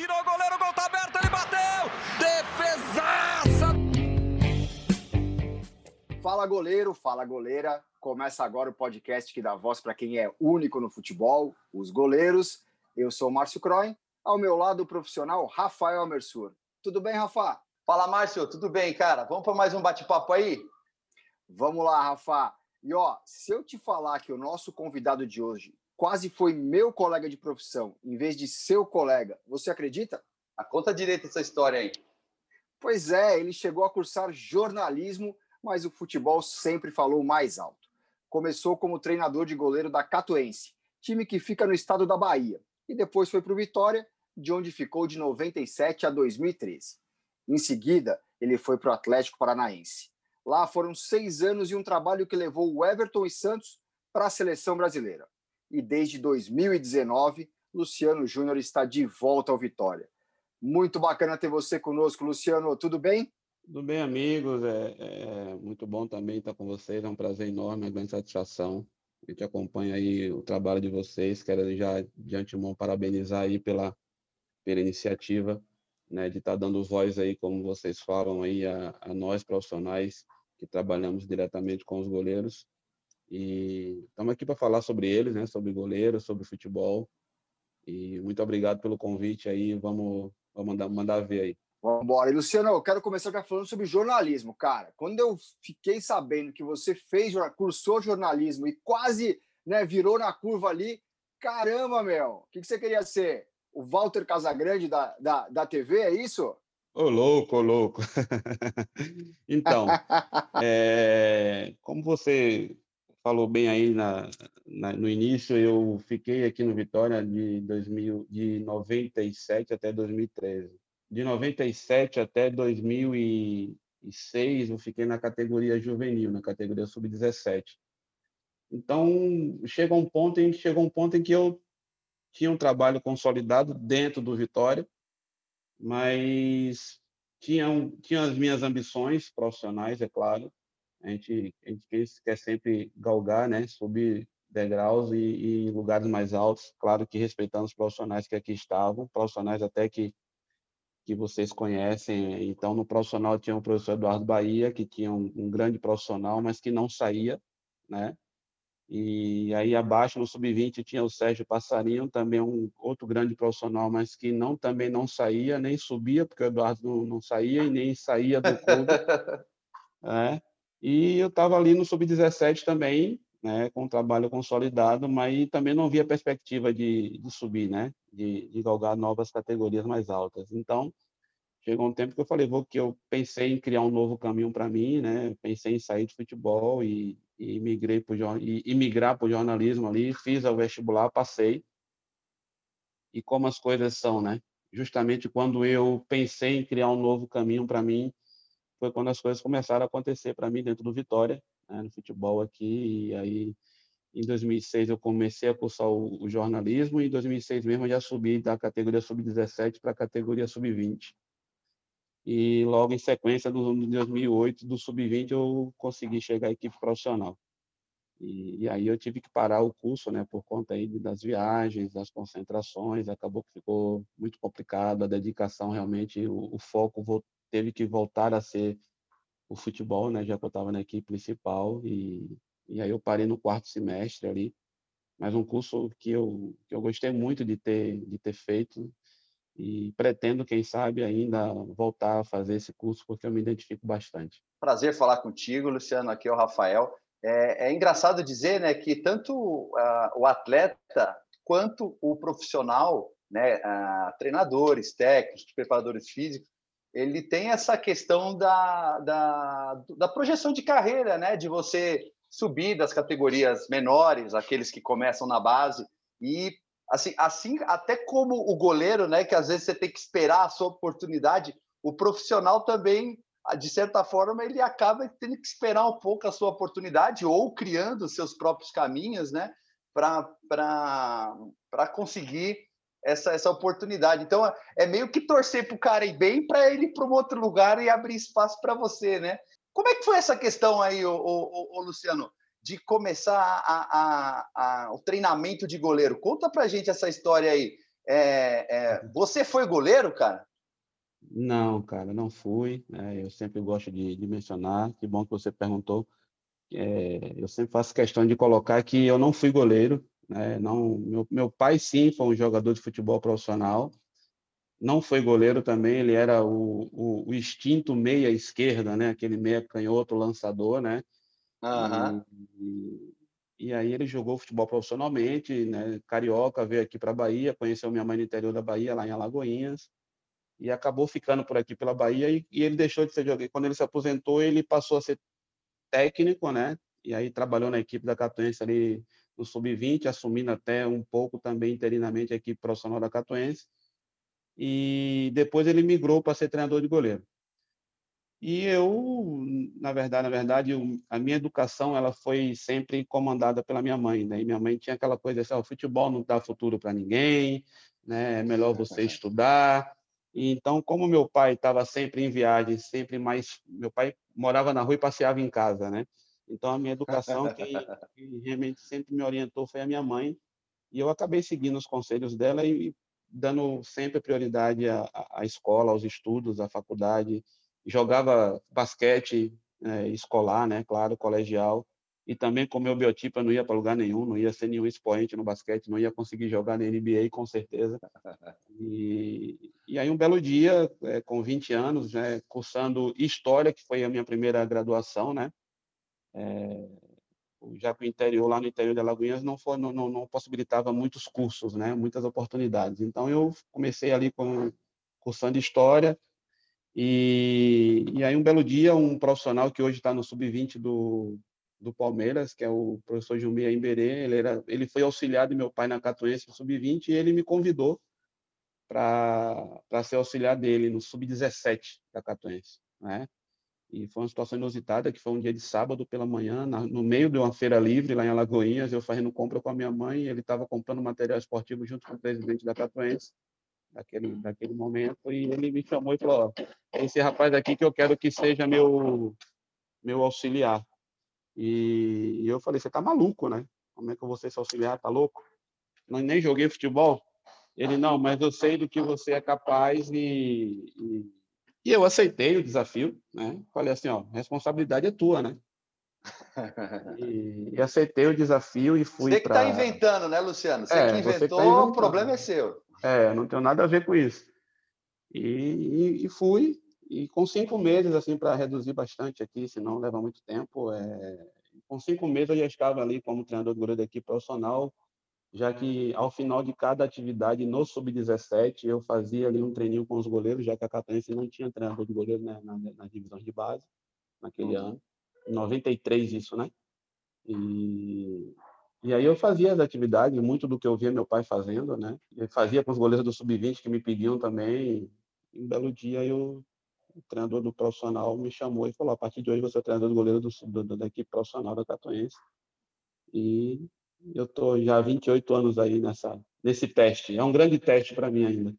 tirou o goleiro, o gol tá aberto, ele bateu! Defesaça! Fala goleiro, fala goleira. Começa agora o podcast que dá voz para quem é único no futebol, os goleiros. Eu sou o Márcio Croin, ao meu lado o profissional Rafael Mersur. Tudo bem, Rafa? Fala, Márcio, tudo bem, cara? Vamos para mais um bate-papo aí? Vamos lá, Rafa. E ó, se eu te falar que o nosso convidado de hoje quase foi meu colega de profissão, em vez de seu colega, você acredita? A conta direita essa história aí. Pois é, ele chegou a cursar jornalismo, mas o futebol sempre falou mais alto. Começou como treinador de goleiro da Catuense, time que fica no estado da Bahia, e depois foi para o Vitória, de onde ficou de 97 a 2013. Em seguida, ele foi para o Atlético Paranaense. Lá foram seis anos e um trabalho que levou o Everton e Santos para a seleção brasileira e desde 2019, Luciano Júnior está de volta ao Vitória. Muito bacana ter você conosco, Luciano. Tudo bem? Tudo bem, amigos. É, é, muito bom também estar com vocês. É um prazer enorme, uma grande satisfação. A gente acompanha aí o trabalho de vocês. Quero já de antemão parabenizar aí pela, pela iniciativa, né, de estar dando voz aí, como vocês falam aí, a, a nós profissionais que trabalhamos diretamente com os goleiros. E estamos aqui para falar sobre eles, né? Sobre goleiro, sobre futebol. E muito obrigado pelo convite aí. Vamos, vamos mandar, mandar ver aí. Vamos embora. E Luciano, eu quero começar já falando sobre jornalismo, cara. Quando eu fiquei sabendo que você fez, cursou jornalismo e quase né, virou na curva ali, caramba, meu, o que, que você queria ser? O Walter Casagrande da, da, da TV, é isso? Ô, louco, ô, louco. então, é, como você falou bem aí na, na, no início, eu fiquei aqui no Vitória de, 2000, de 97 até 2013. De 97 até 2006, eu fiquei na categoria juvenil, na categoria sub-17. Então, chega um ponto em chegou um ponto em que eu tinha um trabalho consolidado dentro do Vitória, mas tinha, tinha as minhas ambições profissionais, é claro, a gente, a gente quer sempre galgar, né, subir degraus e, e lugares mais altos, claro que respeitando os profissionais que aqui estavam, profissionais até que que vocês conhecem. Então, no profissional tinha o professor Eduardo Bahia, que tinha um, um grande profissional, mas que não saía, né? E aí abaixo no sub-20 tinha o Sérgio Passarinho, também um outro grande profissional, mas que não também não saía, nem subia, porque o Eduardo não, não saía e nem saía do clube. né? E eu estava ali no sub-17 também, né, com trabalho consolidado, mas também não via perspectiva de, de subir, né, de, de galgar novas categorias mais altas. Então, chegou um tempo que eu falei, vou que eu pensei em criar um novo caminho para mim, né, pensei em sair de futebol e, e migrei pro, e, e migrar para o jornalismo ali, fiz o vestibular, passei. E como as coisas são, né? Justamente quando eu pensei em criar um novo caminho para mim, foi quando as coisas começaram a acontecer para mim dentro do Vitória, né, no futebol aqui. E aí, em 2006, eu comecei a cursar o, o jornalismo, e em 2006 mesmo eu já subi da categoria sub-17 para a categoria sub-20. E logo em sequência, do, de 2008, do sub-20, eu consegui chegar à equipe profissional. E, e, aí eu tive que parar o curso, né, por conta aí das viagens, das concentrações, acabou que ficou muito complicado, a dedicação realmente, o, o foco teve que voltar a ser o futebol, né? Já que eu estava na equipe principal e, e aí eu parei no quarto semestre ali, mas um curso que eu, que eu gostei muito de ter de ter feito e pretendo, quem sabe, ainda voltar a fazer esse curso porque eu me identifico bastante. Prazer falar contigo, Luciano. Aqui é o Rafael. É, é engraçado dizer, né, que tanto uh, o atleta quanto o profissional, né, uh, treinadores, técnicos, preparadores físicos, ele tem essa questão da, da, da projeção de carreira, né? De você subir das categorias menores, aqueles que começam na base e assim, assim até como o goleiro, né? Que às vezes você tem que esperar a sua oportunidade, o profissional também, de certa forma, ele acaba tendo que esperar um pouco a sua oportunidade ou criando seus próprios caminhos, né? Para conseguir essa, essa oportunidade. Então, é meio que torcer para o cara ir bem para ele ir para um outro lugar e abrir espaço para você, né? Como é que foi essa questão aí, ô, ô, ô Luciano, de começar a, a, a, o treinamento de goleiro? Conta para gente essa história aí. É, é, você foi goleiro, cara? Não, cara, não fui. Né? Eu sempre gosto de, de, mencionar. Que bom que você perguntou. É, eu sempre faço questão de colocar que eu não fui goleiro. Né? Não, meu, meu pai sim foi um jogador de futebol profissional. Não foi goleiro também. Ele era o, o, o instinto meia esquerda, né? Aquele meia canhoto lançador, né? Uhum. E, e aí ele jogou futebol profissionalmente, né? Carioca, veio aqui para a Bahia, conheceu minha mãe no interior da Bahia, lá em Alagoinhas, e acabou ficando por aqui pela Bahia e, e ele deixou de ser jogador. Quando ele se aposentou, ele passou a ser técnico, né? E aí trabalhou na equipe da Catuense ali no sub-20, assumindo até um pouco também interinamente a equipe profissional da Catuense. E depois ele migrou para ser treinador de goleiro. E eu, na verdade, na verdade, a minha educação ela foi sempre comandada pela minha mãe, né? E minha mãe tinha aquela coisa assim, o futebol não dá futuro para ninguém, né? É melhor você estudar. E então, como meu pai estava sempre em viagem, sempre mais, meu pai morava na rua e passeava em casa, né? Então a minha educação que, que realmente sempre me orientou foi a minha mãe. E eu acabei seguindo os conselhos dela e dando sempre prioridade à, à escola, aos estudos, à faculdade jogava basquete é, escolar, né, claro, colegial, e também com meu biotipo eu não ia para lugar nenhum, não ia ser nenhum expoente no basquete, não ia conseguir jogar na NBA com certeza. E, e aí um belo dia, é, com 20 anos, né, cursando História, que foi a minha primeira graduação, né, é, já que o interior, lá no interior de Alagoinhas, não, não, não, não possibilitava muitos cursos, né, muitas oportunidades. Então eu comecei ali com cursando História, e, e aí, um belo dia, um profissional que hoje está no sub-20 do, do Palmeiras, que é o professor Gilmir Imberê, ele, era, ele foi auxiliar de meu pai na Catuense no sub-20 e ele me convidou para ser auxiliar dele no sub-17 da Catuense, né? E foi uma situação inusitada, que foi um dia de sábado pela manhã, na, no meio de uma feira livre lá em Alagoinhas, eu fazendo compra com a minha mãe, ele estava comprando material esportivo junto com o presidente da Catuense, daquele, daquele momento, e ele me chamou e falou, é esse rapaz aqui que eu quero que seja meu, meu auxiliar. E, e eu falei, você tá maluco, né? Como é que eu vou ser seu auxiliar? Tá louco? Não, nem joguei futebol. Ele, não, mas eu sei do que você é capaz e, e, e eu aceitei o desafio, né? Falei assim, ó, responsabilidade é tua, né? E, e, aceitei o desafio e fui para. Você que está inventando, né, Luciano? Você é, que inventou, você tá o problema é seu. É, não tenho nada a ver com isso. E, e, e fui, e com cinco meses, assim, para reduzir bastante aqui, senão leva muito tempo, é, com cinco meses eu já estava ali como treinador de goleiro da equipe profissional, já que ao final de cada atividade no Sub-17 eu fazia ali um treininho com os goleiros, já que a Cataense não tinha treinador de goleiro né, na, nas divisões de base naquele uhum. ano. Em 93 isso, né? E e aí eu fazia as atividades, muito do que eu via meu pai fazendo, né? Eu fazia com os goleiros do sub-20 que me pediam também. E um belo dia eu o treinador do profissional me chamou e falou: a partir de hoje você é o treinador do goleiro do, do, da equipe profissional da Catuense. E eu tô já há 28 anos aí nessa nesse teste. É um grande teste para mim ainda.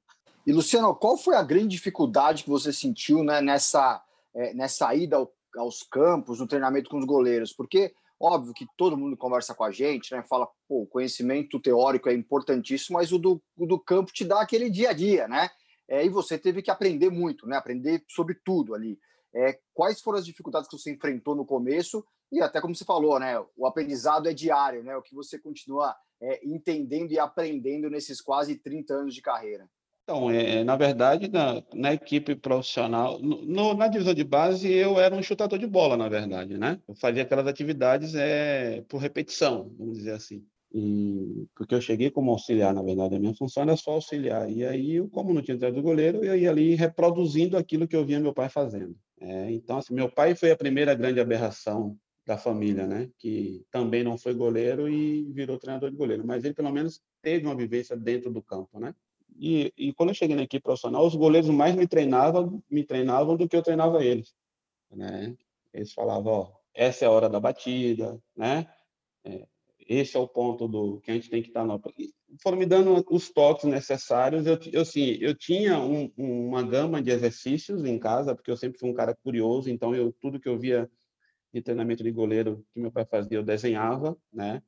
E Luciano, qual foi a grande dificuldade que você sentiu né, nessa é, nessa ida ao, aos campos, no treinamento com os goleiros? Porque Óbvio que todo mundo conversa com a gente, né? Fala, pô, o conhecimento teórico é importantíssimo, mas o do, o do campo te dá aquele dia a dia, né? É, e você teve que aprender muito, né? Aprender sobre tudo ali. É, quais foram as dificuldades que você enfrentou no começo? E até como você falou, né? O aprendizado é diário, né? O que você continua é, entendendo e aprendendo nesses quase 30 anos de carreira. Então, é, na verdade, na, na equipe profissional, no, na divisão de base, eu era um chutador de bola, na verdade, né? Eu fazia aquelas atividades é, por repetição, vamos dizer assim. E, porque eu cheguei como auxiliar, na verdade, a minha função era só auxiliar. E aí, eu, como não tinha entrado do goleiro, eu ia ali reproduzindo aquilo que eu via meu pai fazendo. É, então, assim, meu pai foi a primeira grande aberração da família, né? Que também não foi goleiro e virou treinador de goleiro, mas ele pelo menos teve uma vivência dentro do campo, né? E, e quando eu cheguei na equipe profissional, os goleiros mais me treinavam, me treinavam do que eu treinava eles. Né? Eles falavam, ó, essa é a hora da batida, né? É, esse é o ponto do que a gente tem que estar no... Foram me dando os toques necessários. Eu, eu, assim, eu tinha um, uma gama de exercícios em casa, porque eu sempre fui um cara curioso, então eu tudo que eu via de treinamento de goleiro que meu pai fazia, eu desenhava, né?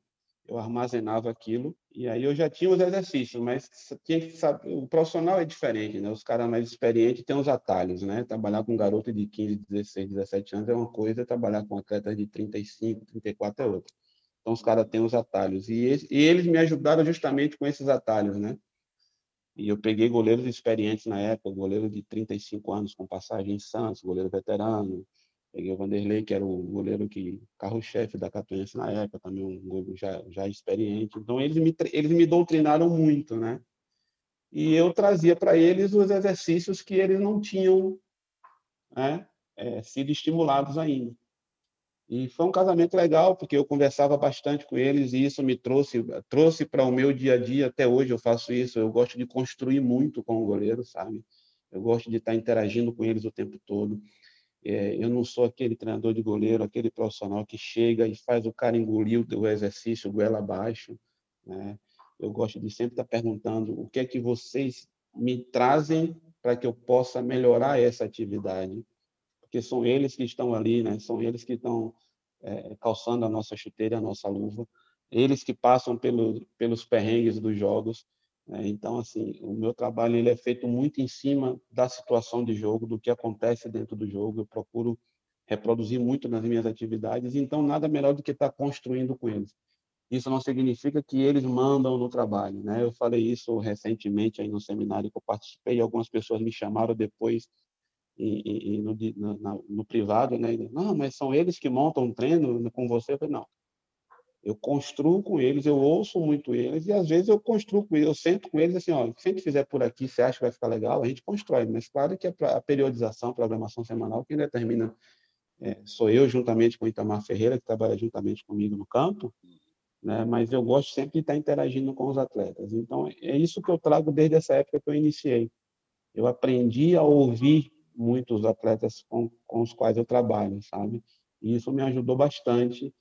eu armazenava aquilo e aí eu já tinha os exercícios, mas tinha que saber, o profissional é diferente, né? Os caras mais experientes têm os atalhos, né? Trabalhar com um garoto de 15, 16, 17 anos é uma coisa, trabalhar com atletas de 35, 34 é outra. Então os caras têm os atalhos e, e eles me ajudaram justamente com esses atalhos, né? E eu peguei goleiros experientes na época, goleiro de 35 anos com passagem em Santos, goleiro veterano, Peguei o Vanderlei, que era o goleiro que carro-chefe da Catuense na época, também um goleiro já, já experiente. Então, eles me, eles me doutrinaram muito, né? E eu trazia para eles os exercícios que eles não tinham né, é, sido estimulados ainda. E foi um casamento legal, porque eu conversava bastante com eles e isso me trouxe trouxe para o meu dia a dia. Até hoje eu faço isso. Eu gosto de construir muito com o goleiro, sabe? Eu gosto de estar interagindo com eles o tempo todo. É, eu não sou aquele treinador de goleiro, aquele profissional que chega e faz o cara engolir o exercício goela abaixo. Né? Eu gosto de sempre estar perguntando o que é que vocês me trazem para que eu possa melhorar essa atividade. Porque são eles que estão ali, né? são eles que estão é, calçando a nossa chuteira, a nossa luva, eles que passam pelo, pelos perrengues dos jogos. Né? Então, assim, o meu trabalho ele é feito muito em cima da situação de jogo, do que acontece dentro do jogo. Eu procuro reproduzir muito nas minhas atividades, então nada melhor do que estar construindo com eles. Isso não significa que eles mandam no trabalho, né? Eu falei isso recentemente aí no seminário que eu participei, algumas pessoas me chamaram depois e, e no, no, no, privado, né? Não, mas são eles que montam um treino com você? Eu falei, não, eu construo com eles, eu ouço muito eles, e às vezes eu construo com eles, eu sento com eles assim, ó, se a gente fizer por aqui, você acha que vai ficar legal, a gente constrói, mas claro que a periodização, a programação semanal, quem determina é, sou eu, juntamente com o Itamar Ferreira, que trabalha juntamente comigo no campo, né, mas eu gosto sempre de estar interagindo com os atletas. Então, é isso que eu trago desde essa época que eu iniciei. Eu aprendi a ouvir muitos atletas com, com os quais eu trabalho, sabe? E isso me ajudou bastante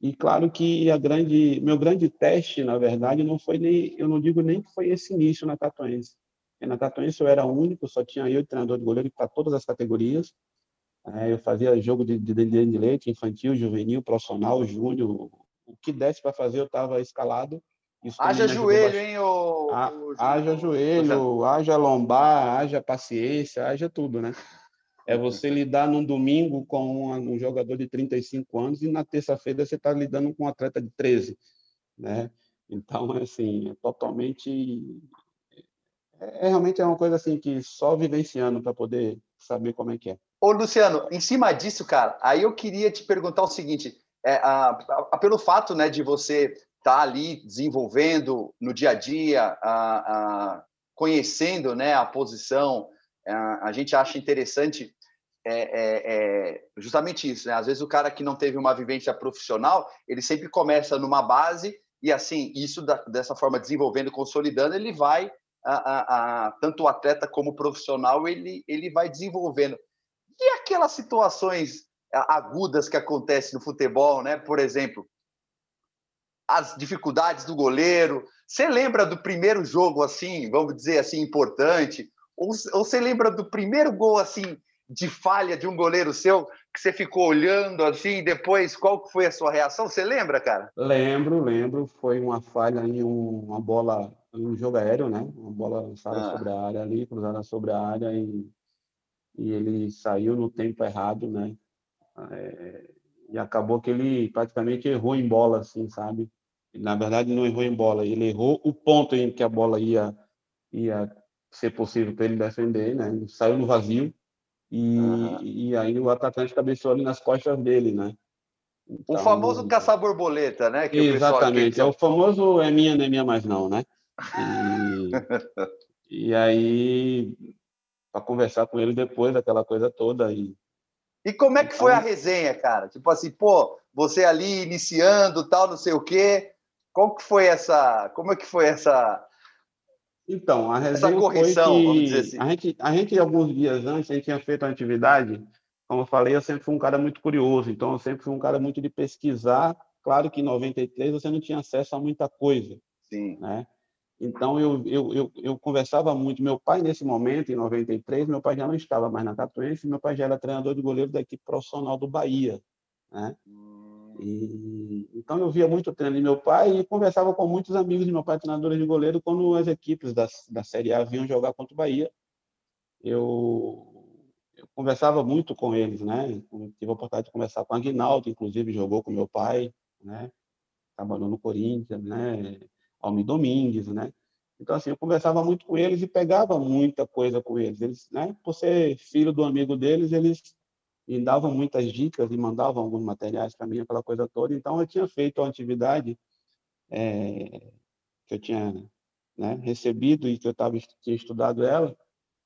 e claro que a grande, meu grande teste, na verdade, não foi nem, eu não digo nem que foi esse início na Tatuense. Na Tatuense eu era único, só tinha eu, treinador de goleiro, para todas as categorias. É, eu fazia jogo de, de, de leite, infantil, juvenil, profissional, júnior, o que desse para fazer eu estava escalado. Isso haja joelho, hein, o, o Haja joelho, haja lombar, haja paciência, haja tudo, né? É você lidar num domingo com um jogador de 35 anos e na terça-feira você está lidando com um atleta de 13, né? Então, assim, é totalmente... É, é, realmente é uma coisa assim que só vivenciando para poder saber como é que é. Ô, Luciano, em cima disso, cara, aí eu queria te perguntar o seguinte, é, a, a, pelo fato né, de você estar tá ali desenvolvendo no dia a dia, a, a conhecendo né, a posição, a, gente acha interessante é, é, é, justamente isso, né? Às vezes o cara que não teve uma vivência profissional, ele sempre começa numa base e assim, isso da, dessa forma desenvolvendo, consolidando, ele vai a, a, a, tanto o atleta como o profissional, ele ele vai desenvolvendo. E aquelas situações agudas que acontecem no futebol, né? Por exemplo, as dificuldades do goleiro. Você lembra do primeiro jogo assim, vamos dizer assim, importante? Ou, ou você lembra do primeiro gol assim de falha de um goleiro seu que você ficou olhando assim e depois qual foi a sua reação? Você lembra, cara? Lembro, lembro. Foi uma falha em um, uma bola, um jogo aéreo, né? Uma bola lançada ah. sobre a área ali, cruzada sobre a área e, e ele saiu no tempo errado, né? É, e acabou que ele praticamente errou em bola, assim, sabe? Na verdade, não errou em bola, ele errou o ponto em que a bola ia, ia ser possível para ele defender, né? Ele saiu no vazio e, uhum. e aí o atacante cabeceou ali nas costas dele, né? Então, o famoso caçar borboleta, né? exatamente, é o famoso é minha, não é minha mais não, né? E, e aí, para conversar com ele depois daquela coisa toda. E, e como é que foi então a resenha, cara? Tipo assim, pô, você ali iniciando, tal, não sei o quê. Como que foi essa. Como é que foi essa então, a resenha correção, foi que assim. a, gente, a gente, alguns dias antes, a gente tinha feito uma atividade, como eu falei, eu sempre fui um cara muito curioso, então eu sempre fui um cara muito de pesquisar. Claro que em 93 você não tinha acesso a muita coisa. Sim. Né? Então, eu, eu, eu, eu, conversava muito. Meu pai, nesse momento, em 93, meu pai já não estava mais na Catuense, meu pai já era treinador de goleiro da equipe profissional do Bahia. Né? Hum. E, então eu via muito o treino de meu pai e conversava com muitos amigos de meu pai, treinadores de goleiro, quando as equipes da, da Série A vinham jogar contra o Bahia. Eu, eu conversava muito com eles, né? Tive a oportunidade de conversar com o Aguinaldo, inclusive jogou com meu pai, né? Trabalhou no Corinthians, né? Almi Domingues, né? Então, assim, eu conversava muito com eles e pegava muita coisa com eles. Eles, né? Por ser filho do amigo deles, eles me davam muitas dicas e mandavam alguns materiais para mim, aquela coisa toda. Então, eu tinha feito uma atividade é, que eu tinha né, recebido e que eu tava, tinha estudado ela,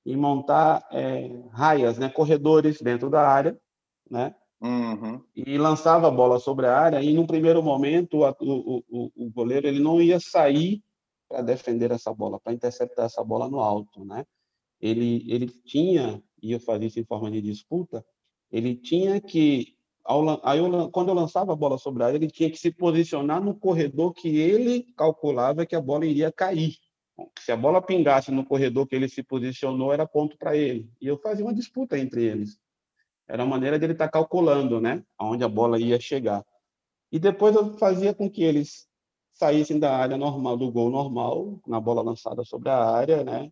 e montar é, raias, né, corredores dentro da área, né, uhum. e lançava a bola sobre a área. E, num primeiro momento, o, o, o goleiro ele não ia sair para defender essa bola, para interceptar essa bola no alto, né? Ele, ele tinha, e eu fazia isso em forma de disputa, ele tinha que, ao, aí eu, quando eu lançava a bola sobre a área, ele tinha que se posicionar no corredor que ele calculava que a bola iria cair. Se a bola pingasse no corredor que ele se posicionou, era ponto para ele. E eu fazia uma disputa entre eles. Era a maneira dele estar tá calculando, né, aonde a bola ia chegar. E depois eu fazia com que eles saíssem da área normal, do gol normal, na bola lançada sobre a área, né?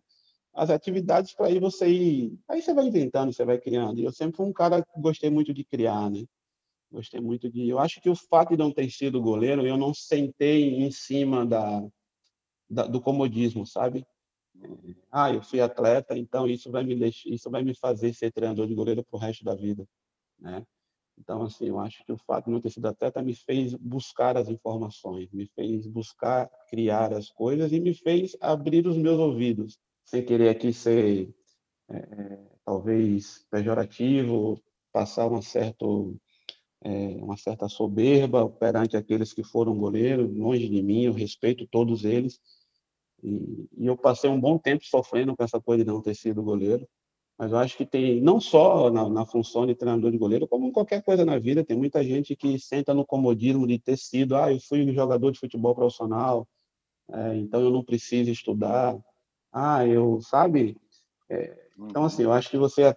As atividades para aí você ir. Aí você vai inventando, você vai criando. E eu sempre fui um cara que gostei muito de criar, né? Gostei muito de. Eu acho que o fato de não ter sido goleiro, eu não sentei em cima da, da do comodismo, sabe? Ah, eu fui atleta, então isso vai me deixar, isso vai me fazer ser treinador de goleiro para o resto da vida, né? Então, assim, eu acho que o fato de não ter sido atleta me fez buscar as informações, me fez buscar criar as coisas e me fez abrir os meus ouvidos, sem querer aqui ser, é, talvez, pejorativo, passar uma, certo, é, uma certa soberba perante aqueles que foram goleiros, longe de mim, eu respeito todos eles. E, e eu passei um bom tempo sofrendo com essa coisa de não ter sido goleiro. Mas eu acho que tem, não só na, na, função de treinador de goleiro, como em qualquer coisa na vida, tem muita gente que senta no comodismo de ter sido, ah, eu fui jogador de futebol profissional, é, então eu não preciso estudar. Ah, eu, sabe? É, então, assim, eu acho que você,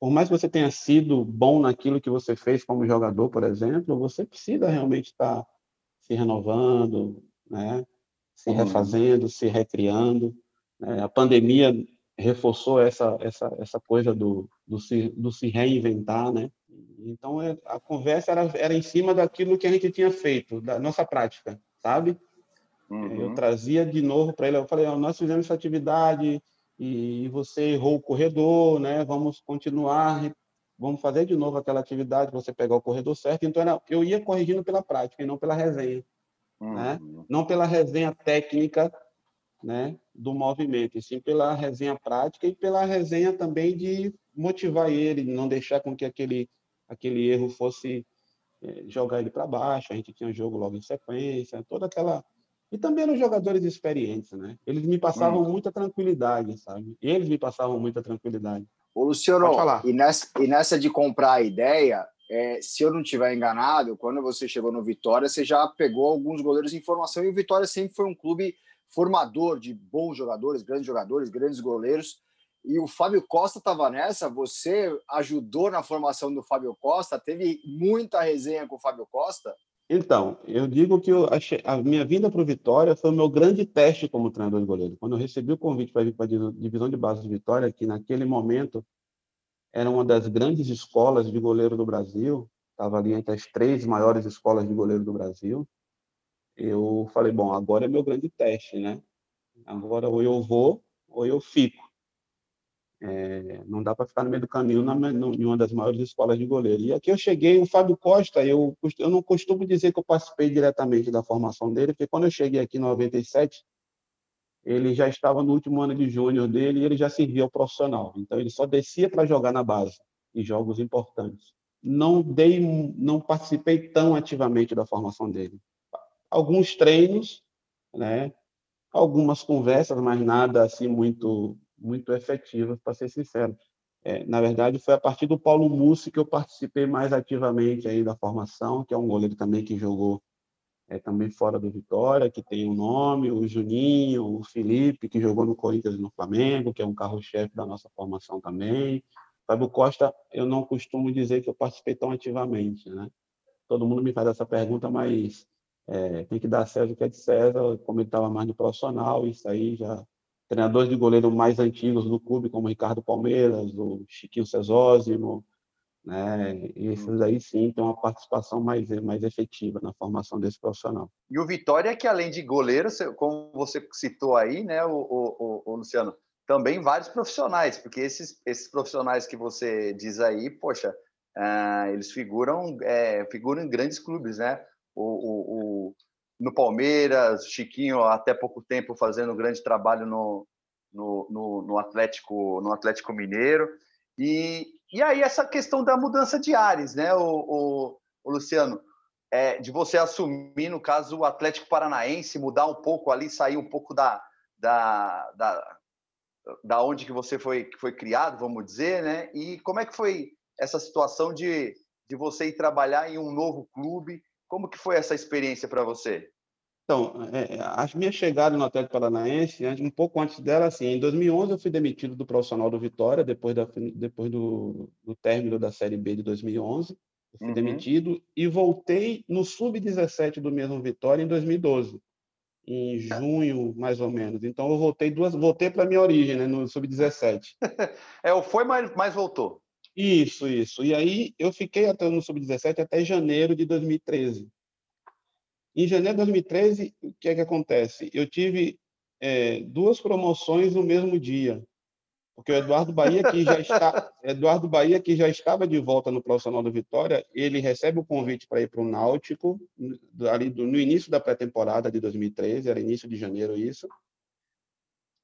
por mais que você tenha sido bom naquilo que você fez como jogador, por exemplo, você precisa realmente estar se renovando, né? se uhum. refazendo, se recriando. Né? A pandemia reforçou essa essa essa coisa do do se, do se reinventar, né? Então é, a conversa era era em cima daquilo que a gente tinha feito, da nossa prática, sabe? Uhum. Eu trazia de novo para ele, eu falei, oh, nós fizemos essa atividade e você errou o corredor, né? Vamos continuar, vamos fazer de novo aquela atividade, você pegar o corredor certo. Então era, eu ia corrigindo pela prática e não pela resenha, né? uhum. né? Não pela resenha técnica né, do movimento, e sim pela resenha prática e pela resenha também de motivar ele, não deixar com que aquele, aquele erro fosse é, jogar ele para baixo. A gente tinha jogo logo em sequência, toda aquela. E também os jogadores experientes, né? Eles me passavam hum. muita tranquilidade, sabe? Eles me passavam muita tranquilidade. Ô, Luciano, e nessa, e nessa de comprar a ideia, é, se eu não estiver enganado, quando você chegou no Vitória, você já pegou alguns goleiros em formação e o Vitória sempre foi um clube formador de bons jogadores, grandes jogadores, grandes goleiros. E o Fábio Costa estava nessa. Você ajudou na formação do Fábio Costa? Teve muita resenha com o Fábio Costa? Então, eu digo que eu achei, a minha vinda para o Vitória foi o meu grande teste como treinador de goleiro. Quando eu recebi o convite para vir para a divisão de base de Vitória, que naquele momento era uma das grandes escolas de goleiro do Brasil, estava ali entre as três maiores escolas de goleiro do Brasil eu falei, bom, agora é meu grande teste, né? Agora ou eu vou ou eu fico. É, não dá para ficar no meio do caminho na, em uma das maiores escolas de goleiro. E aqui eu cheguei, o Fábio Costa, eu, eu não costumo dizer que eu participei diretamente da formação dele, porque quando eu cheguei aqui em 97, ele já estava no último ano de júnior dele e ele já servia ao profissional. Então ele só descia para jogar na base, em jogos importantes. Não dei, não participei tão ativamente da formação dele alguns treinos, né? algumas conversas, mas nada assim muito muito efetivo, para ser sincero. É, na verdade, foi a partir do Paulo Mussi que eu participei mais ativamente aí da formação, que é um goleiro também que jogou é, também fora do Vitória, que tem um nome, o Juninho, o Felipe, que jogou no Corinthians e no Flamengo, que é um carro-chefe da nossa formação também. Fábio Costa, eu não costumo dizer que eu participei tão ativamente, né? todo mundo me faz essa pergunta, mas é, tem que dar César o que é de César, como ele estava mais no profissional, isso aí já treinadores de goleiro mais antigos do clube, como Ricardo Palmeiras, o Chiquinho Cesósimo, né? E esses aí sim têm uma participação mais, mais efetiva na formação desse profissional. E o Vitória, é que além de goleiro, como você citou aí, né, o, o, o, Luciano, também vários profissionais, porque esses, esses profissionais que você diz aí, poxa, uh, eles figuram, é, figuram em grandes clubes, né? O, o, o, no Palmeiras, Chiquinho até pouco tempo fazendo um grande trabalho no, no, no, no Atlético no Atlético Mineiro. E, e aí essa questão da mudança de ares, né, o, o, o Luciano, é, de você assumir, no caso, o Atlético Paranaense, mudar um pouco ali, sair um pouco da, da, da, da onde que você foi, foi criado, vamos dizer, né? E como é que foi essa situação de, de você ir trabalhar em um novo clube? Como que foi essa experiência para você? Então, é, a minha chegada no Atlético Paranaense, um pouco antes dela, assim, em 2011 eu fui demitido do profissional do Vitória, depois, da, depois do, do término da Série B de 2011. Eu fui uhum. demitido e voltei no Sub-17 do mesmo Vitória em 2012, em junho, mais ou menos. Então, eu voltei duas, voltei para a minha origem, né, no Sub-17. é, foi, mas, mas voltou. Isso, isso. E aí eu fiquei até no Sub-17 até janeiro de 2013. Em janeiro de 2013, o que é que acontece? Eu tive é, duas promoções no mesmo dia, porque o Eduardo Bahia, que já está, Eduardo Bahia, que já estava de volta no profissional do Vitória, ele recebe o convite para ir para o Náutico ali do, no início da pré-temporada de 2013, era início de janeiro isso.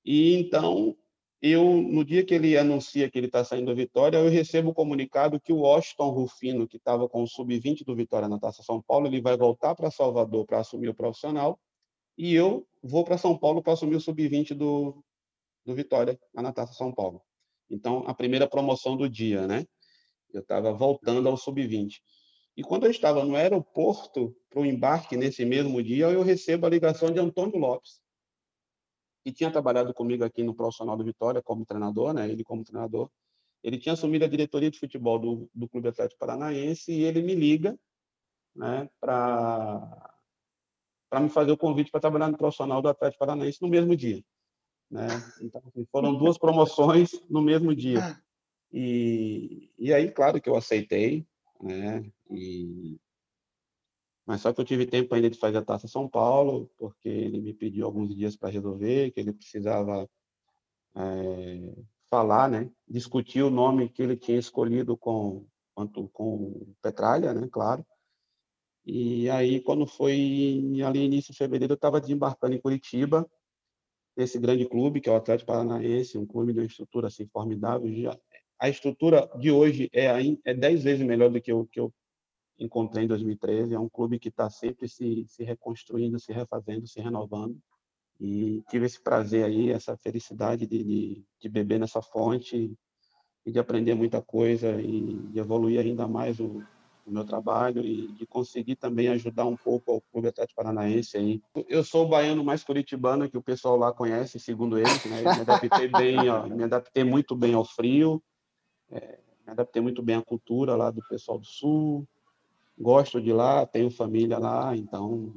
E então eu no dia que ele anuncia que ele está saindo do Vitória, eu recebo o comunicado que o Washington Rufino, que estava com o sub-20 do Vitória na Taça São Paulo, ele vai voltar para Salvador para assumir o profissional, e eu vou para São Paulo para assumir o sub-20 do, do Vitória na Taça São Paulo. Então, a primeira promoção do dia, né? Eu estava voltando ao sub-20. E quando eu estava no aeroporto para o embarque nesse mesmo dia, eu recebo a ligação de Antônio Lopes, que tinha trabalhado comigo aqui no profissional do Vitória como treinador, né? Ele como treinador. Ele tinha assumido a diretoria de futebol do, do Clube Atlético Paranaense e ele me liga, né, para para me fazer o convite para trabalhar no profissional do Atlético Paranaense no mesmo dia, né? Então assim, foram duas promoções no mesmo dia. E, e aí, claro que eu aceitei, né? E mas só que eu tive tempo ainda de fazer a Taça São Paulo, porque ele me pediu alguns dias para resolver, que ele precisava é, falar, né? Discutir o nome que ele tinha escolhido com, com o Petralha, né? Claro. E aí, quando foi ali início de fevereiro, eu estava desembarcando em Curitiba, esse grande clube, que é o Atlético Paranaense, um clube de uma estrutura assim formidável. Já, a estrutura de hoje é, é dez vezes melhor do que o que eu encontrei em 2013. É um clube que está sempre se, se reconstruindo, se refazendo, se renovando. E tive esse prazer aí, essa felicidade de, de, de beber nessa fonte e de aprender muita coisa e de evoluir ainda mais o, o meu trabalho e de conseguir também ajudar um pouco ao Clube Atlético Paranaense aí. Eu sou o baiano mais curitibano que o pessoal lá conhece, segundo eles, né? me adaptei bem, ó, me adaptei muito bem ao frio, é, me adaptei muito bem à cultura lá do pessoal do Sul, gosto de lá, tenho família lá, então.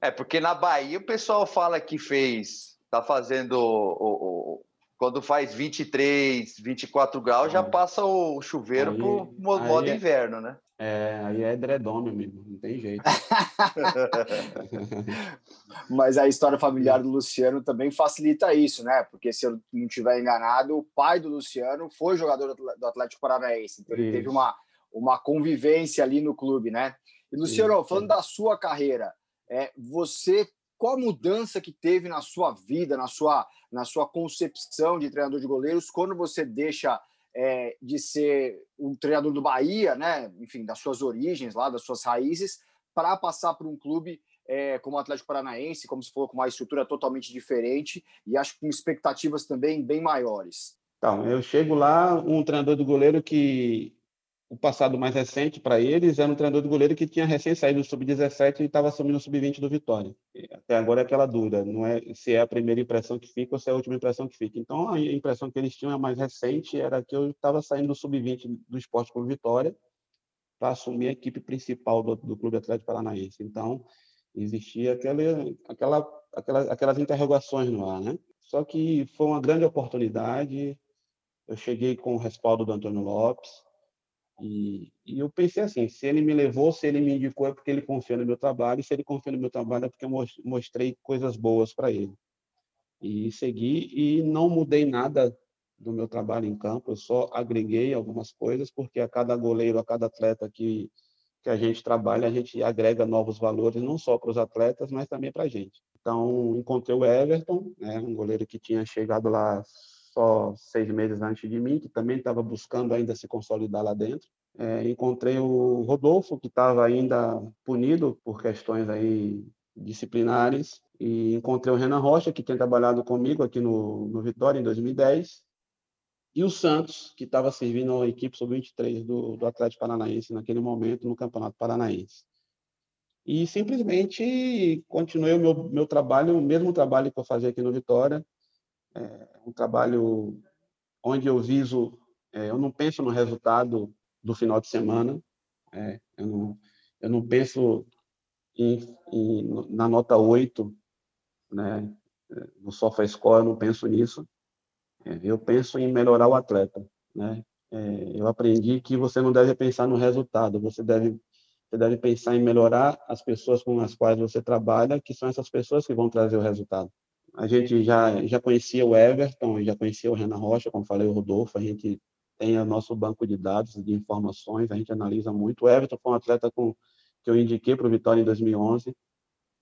É, porque na Bahia o pessoal fala que fez, tá fazendo o, o, quando faz 23, 24 graus, já passa o chuveiro aí, pro modo é, inverno, né? É, aí é edredom, meu amigo, não tem jeito. Mas a história familiar do Luciano também facilita isso, né? Porque se eu não estiver enganado, o pai do Luciano foi jogador do Atlético Paranaense, então ele teve uma uma convivência ali no clube, né? E Luciano, sim, falando da sua carreira, é, você qual a mudança que teve na sua vida, na sua, na sua concepção de treinador de goleiros, quando você deixa é, de ser um treinador do Bahia, né? Enfim, das suas origens lá, das suas raízes, para passar por um clube é, como o Atlético Paranaense, como se for com uma estrutura totalmente diferente e acho que com expectativas também bem maiores. Então, eu chego lá, um treinador do goleiro que o passado mais recente para eles era um treinador de goleiro que tinha recém saído do sub-17 e estava assumindo o sub-20 do Vitória. Até agora é aquela dúvida, não é se é a primeira impressão que fica ou se é a última impressão que fica. Então a impressão que eles tinham a mais recente era que eu estava saindo do sub-20 do Esporte Clube Vitória para assumir a equipe principal do, do Clube Atlético Paranaense. Então, existia aquela, aquela, aquelas interrogações no ar, né? Só que foi uma grande oportunidade. Eu cheguei com o respaldo do Antônio Lopes e, e, eu pensei assim: se ele me levou, se ele me indicou, é porque ele confia no meu trabalho, e se ele confia no meu trabalho, é porque eu mostrei coisas boas para ele. E segui e não mudei nada do meu trabalho em campo, eu só agreguei algumas coisas, porque a cada goleiro, a cada atleta que, que a gente trabalha, a gente agrega novos valores, não só para os atletas, mas também para a gente. Então, encontrei o Everton, né, um goleiro que tinha chegado lá só seis meses antes de mim, que também estava buscando ainda se consolidar lá dentro. É, encontrei o Rodolfo, que estava ainda punido por questões aí disciplinares, e encontrei o Renan Rocha, que tem trabalhado comigo aqui no, no Vitória em 2010, e o Santos, que estava servindo a equipe sub-23 do, do Atlético Paranaense naquele momento no Campeonato Paranaense. E simplesmente continuei o meu, meu trabalho, o mesmo trabalho que eu fazia aqui no Vitória, é um trabalho onde eu viso, é, eu não penso no resultado do final de semana, é, eu, não, eu não penso em, em, na nota 8, né, no SofaScore, eu não penso nisso, é, eu penso em melhorar o atleta, né? É, eu aprendi que você não deve pensar no resultado, você deve você deve pensar em melhorar as pessoas com as quais você trabalha, que são essas pessoas que vão trazer o resultado. A gente já já conhecia o Everton, já conhecia o Renan Rocha, como falei, o Rodolfo, a gente tem o nosso banco de dados, de informações, a gente analisa muito. O Everton foi um atleta com, que eu indiquei para o Vitória em 2011,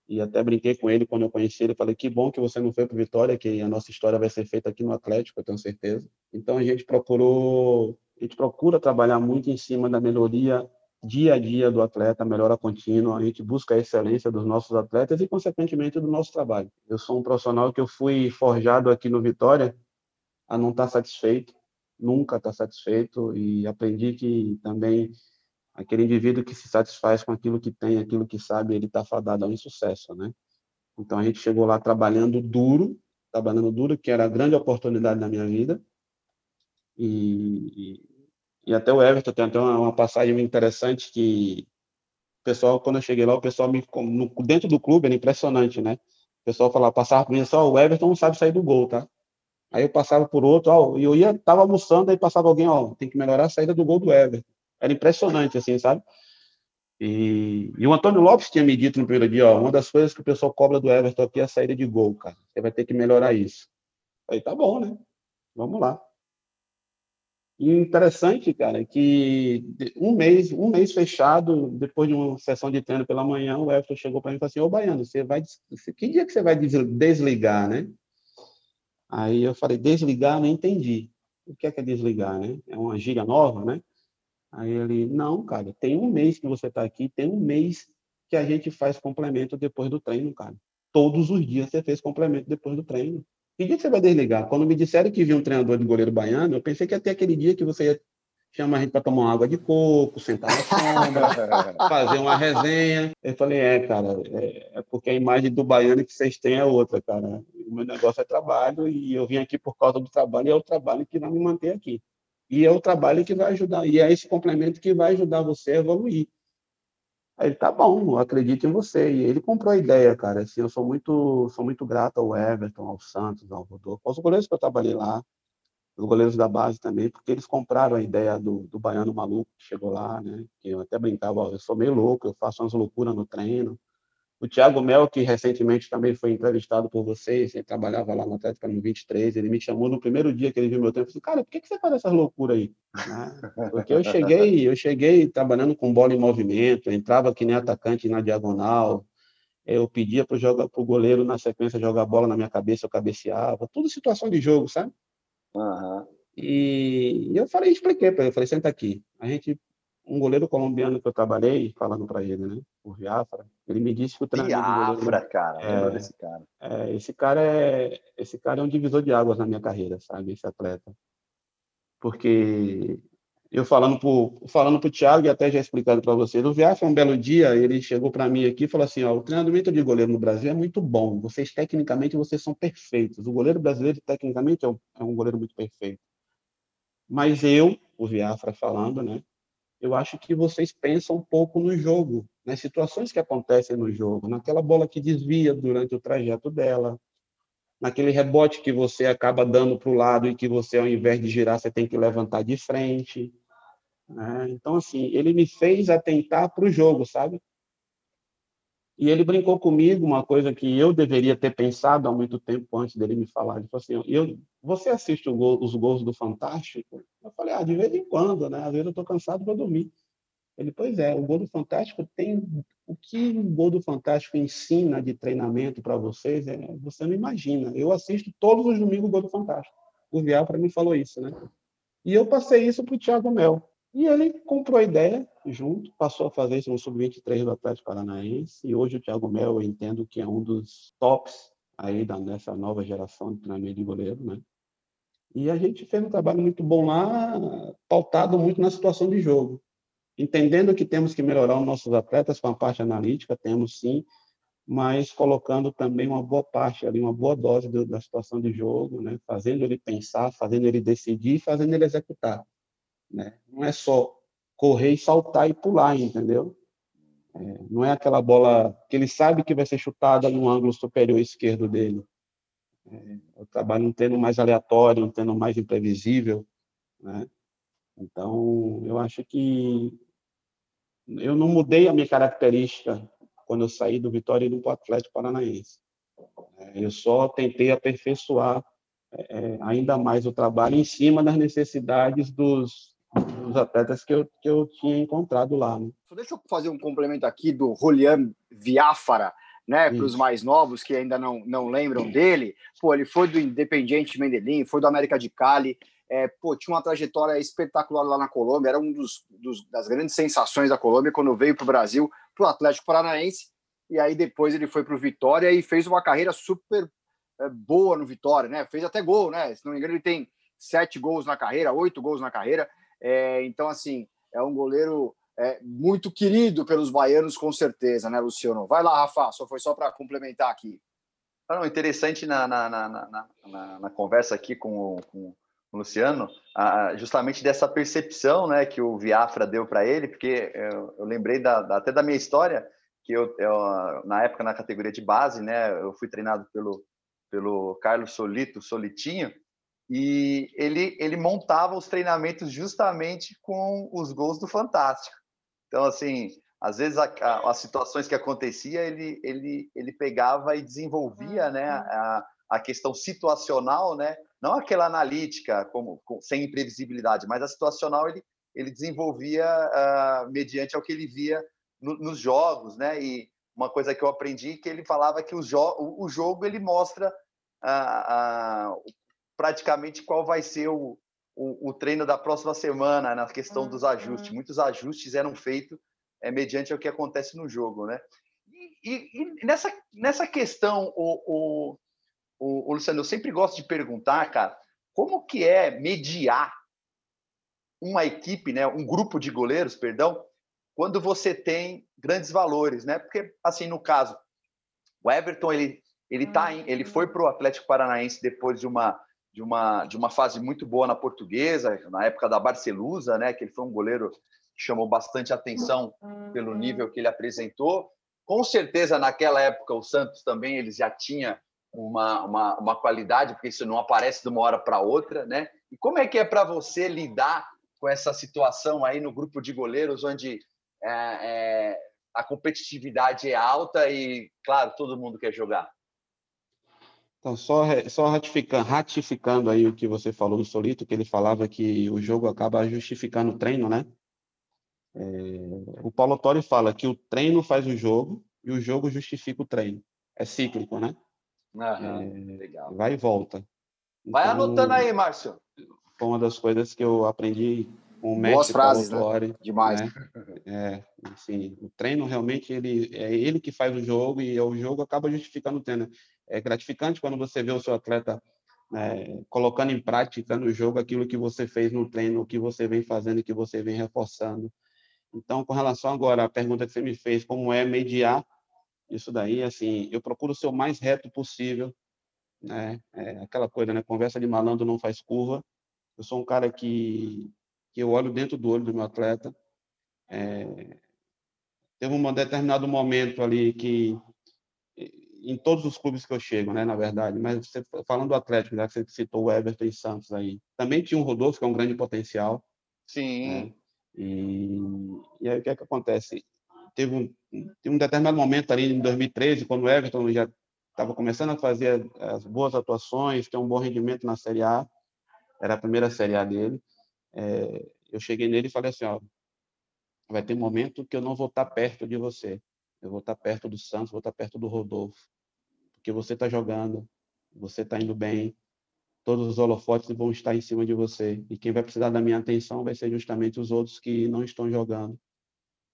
e até brinquei com ele quando eu conheci ele, falei que bom que você não foi para Vitória, que a nossa história vai ser feita aqui no Atlético, eu tenho certeza. Então a gente procurou, a gente procura trabalhar muito em cima da melhoria dia a dia do atleta, melhora contínua, a gente busca a excelência dos nossos atletas e consequentemente do nosso trabalho. Eu sou um profissional que eu fui forjado aqui no Vitória a não estar satisfeito, nunca estar satisfeito e aprendi que também aquele indivíduo que se satisfaz com aquilo que tem, aquilo que sabe, ele está fadado ao insucesso, né? Então a gente chegou lá trabalhando duro, trabalhando duro, que era a grande oportunidade da minha vida. E, e, até o Everton tem até uma, uma, passagem interessante que o pessoal, quando eu cheguei lá, o pessoal me no, dentro do clube era impressionante, né? O pessoal falava, passava por mim só, o Everton não sabe sair do gol, tá? Aí eu passava por outro, ó, e eu ia, tava almoçando, aí passava alguém, ó, tem que melhorar a saída do gol do Everton. Era impressionante, assim, sabe? E, e, o Antônio Lopes tinha me dito no primeiro dia, ó, uma das coisas que o pessoal cobra do Everton aqui é a saída de gol, cara. Você vai ter que melhorar isso. Aí tá bom, né? Vamos lá. Interessante, cara, que um mês, um mês fechado, depois de uma sessão de treino pela manhã, o Everton chegou para mim e falou assim: Ô Baiano, você vai. Que dia que você vai desligar, né? Aí eu falei: desligar, não entendi. O que é, que é desligar, né? É uma gíria nova, né? Aí ele, não, cara, tem um mês que você está aqui, tem um mês que a gente faz complemento depois do treino, cara. Todos os dias você fez complemento depois do treino. Que dia que você vai desligar? Quando me disseram que vinha um treinador de goleiro baiano, eu pensei que ia ter aquele dia que você ia chamar a gente para tomar uma água de coco, sentar na sombra, fazer uma resenha. Eu falei, é, cara, é, é, porque a imagem do baiano que vocês têm é outra, cara. O meu negócio é trabalho e eu vim aqui por causa do trabalho e é o trabalho que vai me manter aqui. E é o trabalho que vai ajudar, e é esse complemento que vai ajudar você a evoluir. Aí ele, tá bom, acredito em você. E ele comprou a ideia, cara. Assim, eu sou muito, sou muito grato ao Everton, ao Santos, ao Rodolfo, aos goleiros que eu trabalhei lá, os goleiros da base também, porque eles compraram a ideia do, do baiano maluco que chegou lá, né? Que eu até brincava, eu sou meio louco, eu faço umas loucuras no treino. O Thiago Mel, que recentemente também foi entrevistado por vocês, ele trabalhava lá no Atlético no 23, ele me chamou no primeiro dia que ele viu meu tempo e disse, cara, por que, que você faz essas loucuras aí? Porque eu cheguei, eu cheguei trabalhando com bola em movimento, entrava que nem atacante na diagonal, eu pedia para o goleiro na sequência jogar a bola na minha cabeça, eu cabeceava, tudo situação de jogo, sabe? Uhum. E eu falei, expliquei para ele, eu falei, senta aqui, a gente um goleiro colombiano que eu trabalhei, falando para ele, né? O Viafra, ele me disse que o treinador Viafra, cara, é, desse cara. É, esse cara é esse cara é um divisor de águas na minha carreira, sabe? Esse atleta, porque eu falando pro falando pro Thiago e até já explicado para vocês, o Viafra um belo dia ele chegou para mim aqui e falou assim, ó, o treinamento de goleiro no Brasil é muito bom, vocês tecnicamente vocês são perfeitos, o goleiro brasileiro tecnicamente é um, é um goleiro muito perfeito, mas eu, o Viafra falando, né? Eu acho que vocês pensam um pouco no jogo, nas situações que acontecem no jogo, naquela bola que desvia durante o trajeto dela, naquele rebote que você acaba dando para o lado e que você, ao invés de girar, você tem que levantar de frente. Né? Então, assim, ele me fez atentar para o jogo, sabe? E ele brincou comigo uma coisa que eu deveria ter pensado há muito tempo antes dele me falar. Ele falou assim: eu, Você assiste gol, os gols do Fantástico? Eu falei: Ah, de vez em quando, né? Às vezes eu estou cansado para dormir. Ele, pois é, o gol do Fantástico tem. O que o gol do Fantástico ensina de treinamento para vocês, é, você não imagina. Eu assisto todos os domingos o gol do Fantástico. O Vial para mim falou isso, né? E eu passei isso para o Thiago Mel. E ele comprou a ideia junto, passou a fazer isso no Sub-23 do Atlético Paranaense, e hoje o Thiago Mel eu entendo que é um dos tops aí da, nessa nova geração de treinamento de goleiro, né? E a gente fez um trabalho muito bom lá, pautado muito na situação de jogo. Entendendo que temos que melhorar os nossos atletas com a parte analítica, temos sim, mas colocando também uma boa parte ali, uma boa dose do, da situação de jogo, né? fazendo ele pensar, fazendo ele decidir, fazendo ele executar. Né? Não é só correr e saltar e pular, entendeu? É, não é aquela bola que ele sabe que vai ser chutada no ângulo superior esquerdo dele. É, o trabalho um tendo mais aleatório, um tendo mais imprevisível. Né? Então, eu acho que eu não mudei a minha característica quando eu saí do Vitória e do Atlético Paranaense. É, eu só tentei aperfeiçoar é, ainda mais o trabalho em cima das necessidades dos, dos atletas que eu, que eu tinha encontrado lá. Né? Deixa eu fazer um complemento aqui do Julian Viáfara, né, para os mais novos que ainda não, não lembram dele. Pô, ele foi do Independiente Medellín, foi do América de Cali, é, pô, tinha uma trajetória espetacular lá na Colômbia, era um dos, dos das grandes sensações da Colômbia quando veio para o Brasil, para o Atlético Paranaense, e aí depois ele foi para o Vitória e fez uma carreira super é, boa no Vitória, né? Fez até gol, né? Se não me engano, ele tem sete gols na carreira, oito gols na carreira. É, então, assim, é um goleiro é, muito querido pelos baianos, com certeza, né, Luciano? Vai lá, Rafa, só foi só para complementar aqui. Não, interessante na, na, na, na, conversa aqui com o, com o Luciano, justamente dessa percepção né, que o Viafra deu para ele, porque eu, eu lembrei da, da, até da minha história, que eu, eu, na época na categoria de base, né, eu fui treinado pelo, pelo Carlos Solito, Solitinho, e ele, ele montava os treinamentos justamente com os gols do Fantástico. Então, assim, às vezes a, a, as situações que acontecia ele, ele, ele pegava e desenvolvia né, uhum. a, a questão situacional, né, não aquela analítica como, com, sem imprevisibilidade, mas a situacional ele, ele desenvolvia uh, mediante ao que ele via no, nos jogos, né? E uma coisa que eu aprendi que ele falava que o, jo o, o jogo ele mostra uh, uh, praticamente qual vai ser o, o, o treino da próxima semana na questão dos ajustes. Uhum. Muitos ajustes eram feitos é, mediante o que acontece no jogo, né? E, e, e nessa, nessa questão, o, o, o, o, Luciano, eu sempre gosto de perguntar, cara, como que é mediar uma equipe, né, um grupo de goleiros, perdão, quando você tem grandes valores, né? Porque assim, no caso, o Everton ele ele tá em, ele foi para o Atlético Paranaense depois de uma de uma, de uma fase muito boa na portuguesa, na época da Barcelusa, né, que ele foi um goleiro que chamou bastante atenção pelo nível que ele apresentou. Com certeza, naquela época, o Santos também eles já tinha uma, uma, uma qualidade, porque isso não aparece de uma hora para outra. Né? E como é que é para você lidar com essa situação aí no grupo de goleiros, onde é, é, a competitividade é alta e, claro, todo mundo quer jogar? Então, só, só ratificando, ratificando aí o que você falou do Solito, que ele falava que o jogo acaba justificando o treino, né? É, o Paulo Torre fala que o treino faz o jogo e o jogo justifica o treino. É cíclico, né? Aham, é, legal. Vai e volta. Vai então, anotando aí, Márcio. Foi uma das coisas que eu aprendi com o mestre Boas frases, Paulo Torre. Né? Demais. Né? É, assim, o treino realmente ele é ele que faz o jogo e o jogo acaba justificando o treino é gratificante quando você vê o seu atleta é, colocando em prática no jogo aquilo que você fez no treino, o que você vem fazendo e que você vem reforçando. Então, com relação agora à pergunta que você me fez, como é mediar isso daí, assim, eu procuro ser o mais reto possível, né? É aquela coisa, né? Conversa de malandro não faz curva. Eu sou um cara que que eu olho dentro do olho do meu atleta, É, teve um determinado momento ali que em todos os clubes que eu chego, né, na verdade, mas você, falando do Atlético, já que você citou o Everton e Santos aí, também tinha o Rodolfo, que é um grande potencial. Sim. Né? E, e aí o que é que acontece? Teve um, teve um determinado momento ali em 2013, quando o Everton já estava começando a fazer as boas atuações, ter um bom rendimento na Série A, era a primeira Série A dele. É, eu cheguei nele e falei assim, ó, vai ter um momento que eu não vou estar perto de você. Eu vou estar perto do Santos, vou estar perto do Rodolfo. Porque você está jogando, você está indo bem, todos os holofotes vão estar em cima de você. E quem vai precisar da minha atenção vai ser justamente os outros que não estão jogando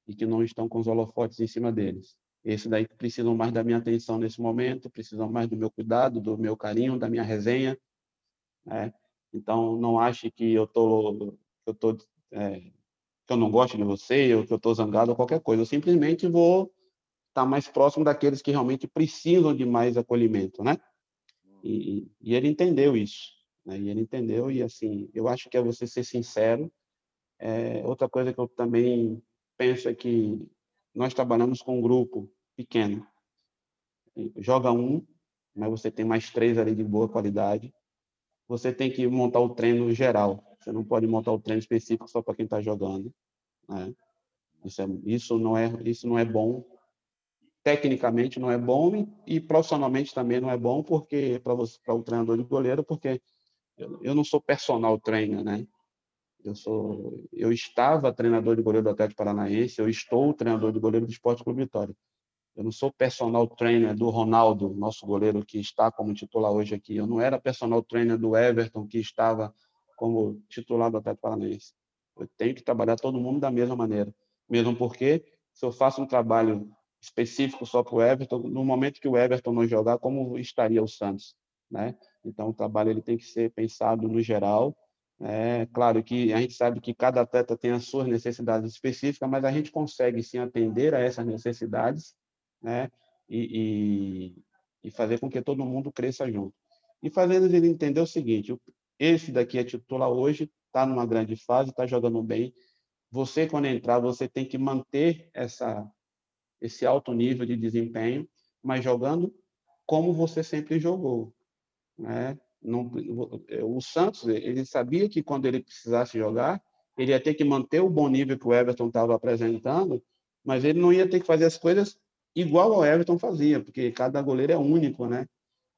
e que não estão com os holofotes em cima deles. Esse daí precisam mais da minha atenção nesse momento, precisam mais do meu cuidado, do meu carinho, da minha resenha. Né? Então, não ache que eu tô, eu tô, é, que eu não gosto de você, ou que eu estou zangado, ou qualquer coisa. Eu simplesmente vou tá mais próximo daqueles que realmente precisam de mais acolhimento, né? E, e ele entendeu isso, né? E ele entendeu e assim, eu acho que é você ser sincero. É, outra coisa que eu também penso é que nós trabalhamos com um grupo pequeno. Joga um, mas você tem mais três ali de boa qualidade. Você tem que montar o treino geral. Você não pode montar o treino específico só para quem está jogando. Né? Isso, é, isso, não é, isso não é bom. Tecnicamente não é bom e, profissionalmente também não é bom porque para o treinador de goleiro, porque eu, eu não sou personal trainer, né? Eu sou, eu estava treinador de goleiro do Atlético Paranaense, eu estou treinador de goleiro do Esporte Clube Vitória. Eu não sou personal trainer do Ronaldo, nosso goleiro que está como titular hoje aqui. Eu não era personal trainer do Everton, que estava como titular do Atlético Paranaense. Eu tenho que trabalhar todo mundo da mesma maneira. Mesmo porque, se eu faço um trabalho específico só para o Everton, no momento que o Everton não jogar, como estaria o Santos? Né? Então, o trabalho ele tem que ser pensado no geral. É claro que a gente sabe que cada atleta tem as suas necessidades específicas, mas a gente consegue sim atender a essas necessidades né? E, e, e, fazer com que todo mundo cresça junto. E fazendo ele entender o seguinte: esse daqui é titular hoje, está numa grande fase, está jogando bem. Você, quando entrar, você tem que manter essa, esse alto nível de desempenho, mas jogando como você sempre jogou. Né? Não, o Santos, ele sabia que quando ele precisasse jogar, ele ia ter que manter o bom nível que o Everton estava apresentando, mas ele não ia ter que fazer as coisas igual ao Everton fazia, porque cada goleiro é único, né?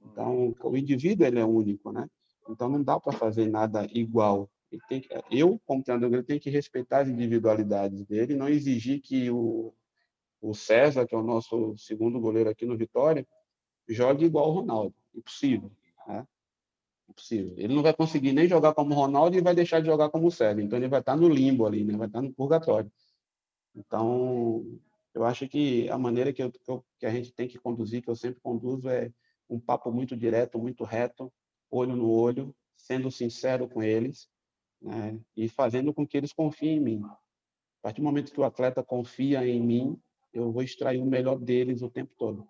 Então, o indivíduo ele é único, né? Então, não dá para fazer nada igual. Que, eu, como treinador, tenho que respeitar as individualidades dele, não exigir que o, o César, que é o nosso segundo goleiro aqui no Vitória, jogue igual ao Ronaldo. Impossível. Né? Impossível. Ele não vai conseguir nem jogar como o Ronaldo e vai deixar de jogar como o César. Então, ele vai estar no limbo ali, né? vai estar no purgatório. Então, eu acho que a maneira que, eu, que, a gente tem que conduzir, que eu sempre conduzo, é um papo muito direto, muito reto, olho no olho, sendo sincero com eles né? e fazendo com que eles confiem em mim. A partir do momento que o atleta confia em mim, eu vou extrair o melhor deles o tempo todo.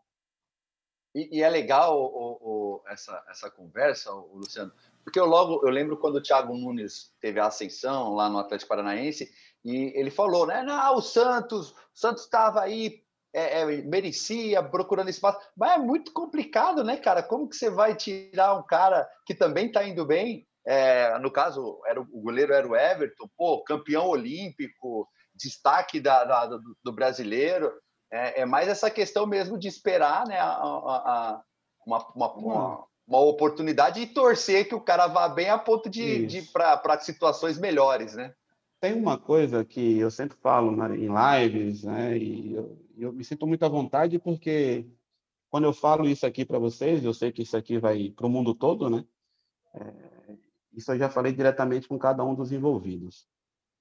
E, e é legal o, o, essa, essa conversa, Luciano, porque eu logo eu lembro quando o Thiago Nunes teve a ascensão lá no Atlético Paranaense e ele falou, né? Não, o Santos, o Santos estava aí, é, é, merecia, procurando espaço. Mas é muito complicado, né, cara? Como que você vai tirar um cara que também está indo bem? É, no caso, era, o goleiro era o Everton, pô, campeão olímpico, destaque da, da do, do, brasileiro. É, é, mais essa questão mesmo de esperar né, a, a, a uma, uma, uma, uma, oportunidade e torcer que o cara vá bem a ponto de, de para situações melhores, né? tem uma coisa que eu sempre falo né, em lives, né, e eu, eu, me sinto muito à vontade porque quando eu falo isso aqui para vocês, eu sei que isso aqui vai para o mundo todo, né? É, isso eu já falei diretamente com cada um dos envolvidos.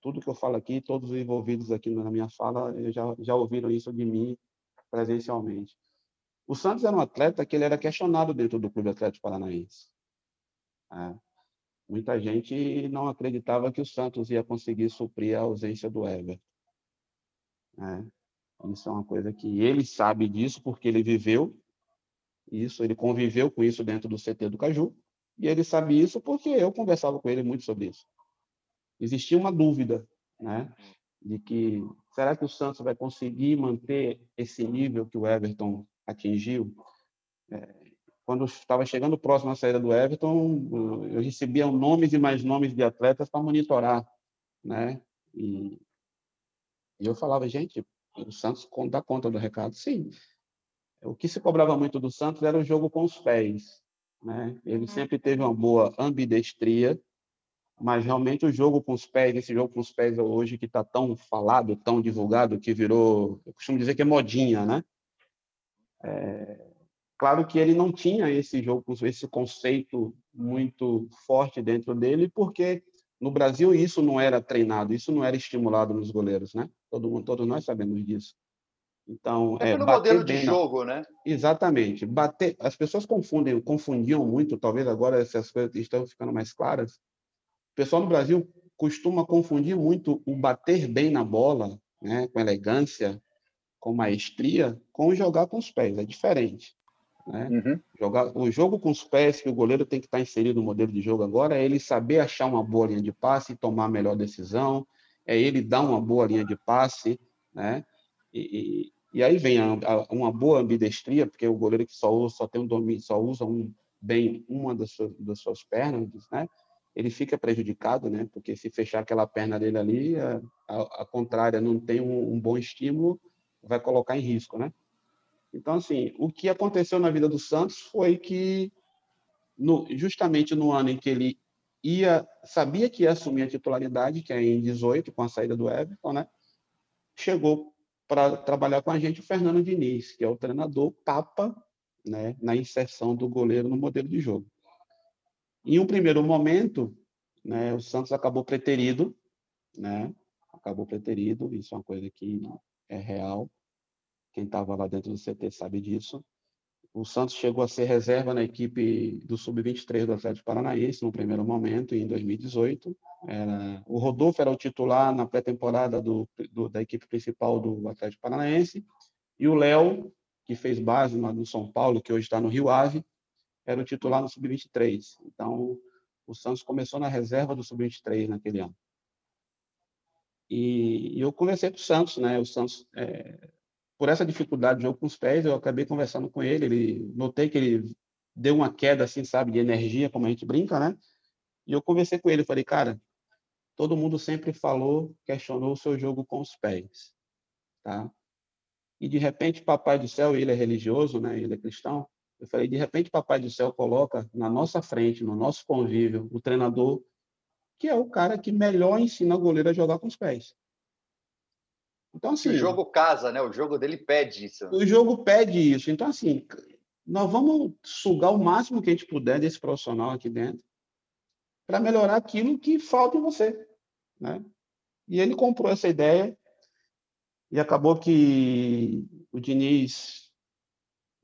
Tudo que eu falo aqui, todos os envolvidos aqui na minha fala, já, já ouviram isso de mim presencialmente. O Santos era um atleta que ele era questionado dentro do Clube Atlético Paranaense. É. Muita gente não acreditava que o Santos ia conseguir suprir a ausência do Everton. É, isso é uma coisa que ele sabe disso porque ele viveu isso, ele conviveu com isso dentro do CT do Caju, e ele sabe isso porque eu conversava com ele muito sobre isso. Existia uma dúvida, né? de que será que o Santos vai conseguir manter esse nível que o Everton atingiu? É, quando estava chegando próximo à saída do Everton, eu recebia nomes e mais nomes de atletas para monitorar, né? E, e eu falava, gente, o Santos dá conta do recado? Sim. O que se cobrava muito do Santos era o jogo com os pés, né? Ele uhum. sempre teve uma boa ambidestria, mas realmente o jogo com os pés, esse jogo com os pés hoje que está tão falado, tão divulgado, que virou, eu costumo dizer que é modinha, né? É, claro que ele não tinha esse jogo, esse conceito muito forte dentro dele, porque no Brasil isso não era treinado, isso não era estimulado nos goleiros, né? Todo mundo, todos nós sabemos disso. Então, é, é pelo modelo de jogo, né? Exatamente. Bater, as pessoas confundem, confundiam muito, talvez agora essas coisas estão ficando mais claras. O pessoal no Brasil costuma confundir muito o bater bem na bola, né, com elegância, com maestria, com jogar com os pés. É diferente. Né? Uhum. Jogar, o jogo com os pés que o goleiro tem que estar inserido no modelo de jogo agora é ele saber achar uma boa linha de passe e tomar a melhor decisão, é ele dar uma boa linha de passe, né? E, e aí vem a, a, uma boa ambidestria, porque o goleiro que só usa, só tem um domínio, só usa um, bem uma das suas, das suas pernas, né? Ele fica prejudicado, né? Porque se fechar aquela perna dele ali, a, a, a contrária não tem um, um, bom estímulo, vai colocar em risco, né? Então, assim, o que aconteceu na vida do Santos foi que, no, justamente no ano em que ele ia, sabia que ia assumir a titularidade, que é em 18, com a saída do Everton, né? Chegou para trabalhar com a gente o Fernando Diniz, que é o treinador papa né, na inserção do goleiro no modelo de jogo. Em um primeiro momento, né, o Santos acabou preterido, né, acabou preterido, isso é uma coisa que é real. Quem estava lá dentro do CT sabe disso. O Santos chegou a ser reserva na equipe do Sub-23 do Atlético Paranaense no primeiro momento, em 2018. Era, o Rodolfo era o titular na pré-temporada da equipe principal do Atlético Paranaense. E o Léo, que fez base no São Paulo, que hoje está no Rio Ave, era o titular no Sub-23. Então, o Santos começou na reserva do Sub-23 naquele ano. E, e eu conversei com o Santos, né? O Santos é, por essa dificuldade de jogo com os pés, eu acabei conversando com ele, ele notei que ele deu uma queda assim, sabe, de energia, como a gente brinca, né? E eu conversei com ele, falei, cara, todo mundo sempre falou, questionou o seu jogo com os pés, tá? E de repente, papai do céu, ele é religioso, né? Ele é cristão. Eu falei, de repente, papai do céu coloca na nossa frente, no nosso convívio, o treinador que é o cara que melhor ensina o goleiro a jogar com os pés. Então, assim. O jogo casa, né? O jogo dele pede isso. O jogo pede isso. Então, assim, nós vamos sugar o máximo que a gente puder desse profissional aqui dentro para melhorar aquilo que falta em você, né? E ele comprou essa ideia e acabou que o Diniz,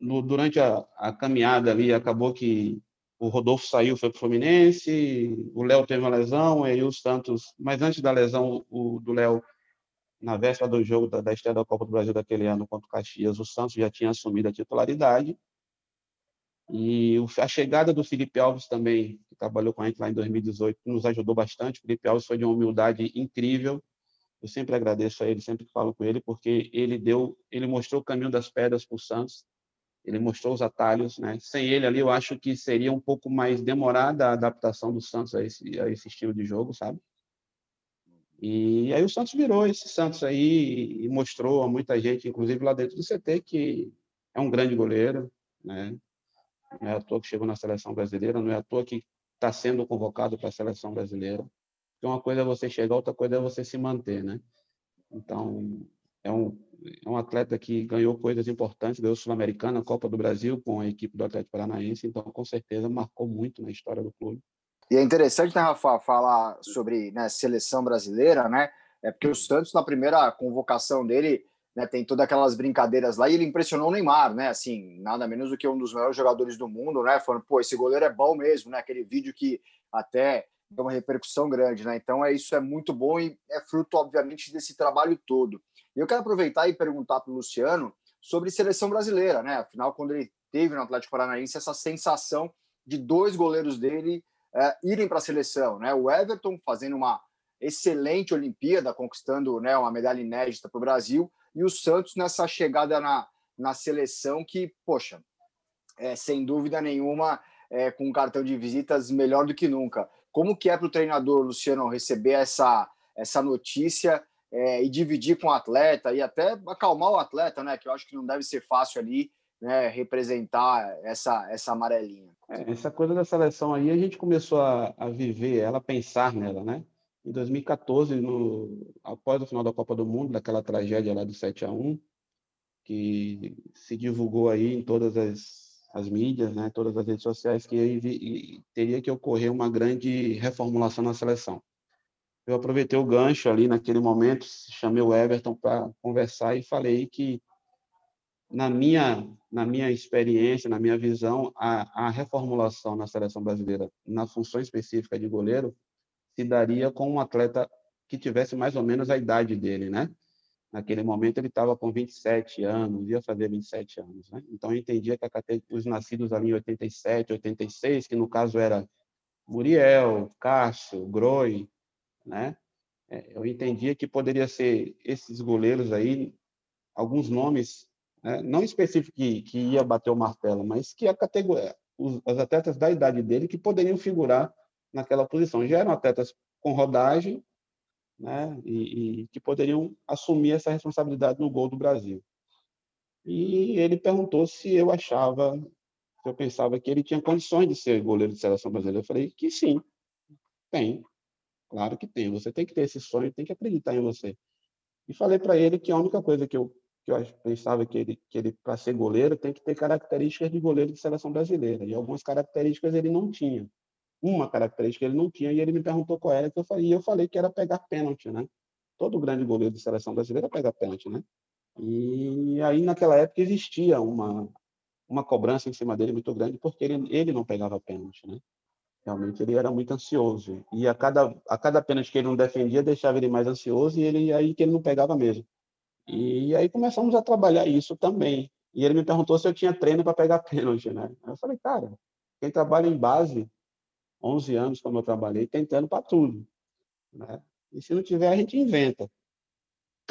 no, durante a, a, caminhada ali, acabou que o Rodolfo saiu, foi para o Fluminense, o Léo teve uma lesão, e aí o Santos, mas antes da lesão o, do Léo, na véspera do jogo da, da estreia da Copa do Brasil daquele ano contra o Caxias, o Santos já tinha assumido a titularidade. E a chegada do Felipe Alves também, que trabalhou com a gente lá em 2018, nos ajudou bastante. O Felipe Alves foi de uma humildade incrível. Eu sempre agradeço a ele, sempre falo com ele, porque ele deu, ele mostrou o caminho das pedras para o Santos. Ele mostrou os atalhos, né? Sem ele ali, eu acho que seria um pouco mais demorada a adaptação do Santos a esse, a esse estilo de jogo, sabe? E aí o Santos virou esse Santos aí e mostrou a muita gente, inclusive lá dentro do CT, que é um grande goleiro, né? Não é à toa que chegou na seleção brasileira, não é à toa que está sendo convocado para a seleção brasileira. Porque uma coisa é você chegar, outra coisa é você se manter, né? Então, é um, é um atleta que ganhou coisas importantes, ganhou Sul-Americana, Copa do Brasil com a equipe do Atlético Paranaense, então com certeza marcou muito na história do clube. E é interessante, né, Rafa, falar sobre né, seleção brasileira, né? É porque o Santos, na primeira convocação dele, né, tem todas aquelas brincadeiras lá e ele impressionou o Neymar, né? Assim, nada menos do que um dos melhores jogadores do mundo, né? Falando, pô, esse goleiro é bom mesmo, né? Aquele vídeo que até deu uma repercussão grande, né? Então, é isso é muito bom e é fruto, obviamente, desse trabalho todo. E eu quero aproveitar e perguntar para o Luciano sobre seleção brasileira, né? Afinal, quando ele teve no Atlético Paranaense essa sensação de dois goleiros dele é, irem para a seleção, né? O Everton fazendo uma excelente Olimpíada, conquistando né, uma medalha inédita para o Brasil, e o Santos nessa chegada na, na seleção que, poxa, é, sem dúvida nenhuma, é, com um cartão de visitas melhor do que nunca. Como que é para o treinador, Luciano, receber essa, essa notícia é, e dividir com o atleta e até acalmar o atleta, né? Que eu acho que não deve ser fácil ali né, representar essa, essa amarelinha. É, essa coisa da seleção aí, a gente começou a, a viver ela, pensar nela, né? Em 2014, no, após o final da Copa do Mundo, daquela tragédia lá do 7 a 1 que se divulgou aí em todas as, as mídias, né, todas as redes sociais, que teria que ocorrer uma grande reformulação na seleção. Eu aproveitei o gancho ali naquele momento, chamei o Everton para conversar e falei que na minha, na minha experiência, na minha visão, a, a reformulação na seleção brasileira, na função específica de goleiro, se daria com um atleta que tivesse mais ou menos a idade dele, né? Naquele momento ele estava com 27 anos, ia fazer 27 anos, né? Então eu entendia que a os nascidos ali em 87, 86, que no caso era Muriel, Cássio, Groi, né? É, eu entendia que poderia ser esses goleiros aí, alguns nomes né? não específico que, que ia bater o martelo, mas que a categoria, os, os atletas da idade dele que poderiam figurar naquela posição. Já eram atletas com rodagem, né? E, e, que poderiam assumir essa responsabilidade no gol do Brasil. E ele perguntou se eu achava, eu pensava que ele tinha condições de ser goleiro de seleção brasileira. Eu falei que sim, tem, claro que tem. Você tem que ter esse sonho, tem que acreditar em você. E falei para ele que a única coisa que eu que eu pensava que ele, que ele para ser goleiro, tem que ter características de goleiro de seleção brasileira. E algumas características ele não tinha. Uma característica ele não tinha, e ele me perguntou qual era, que eu falei, e eu falei que era pegar pênalti, né? Todo grande goleiro de seleção brasileira pega pênalti, né? E aí, naquela época, existia uma, uma cobrança em cima dele muito grande, porque ele, ele não pegava pênalti, né? Realmente ele era muito ansioso. E a cada, a cada pênalti que ele não defendia, deixava ele mais ansioso, e ele aí que ele não pegava mesmo. E aí começamos a trabalhar isso também. E ele me perguntou se eu tinha treino para pegar pênalti, né? Eu falei, cara, quem trabalha em base, 11 anos como eu trabalhei, treino para tudo, né? E se não tiver, a gente inventa.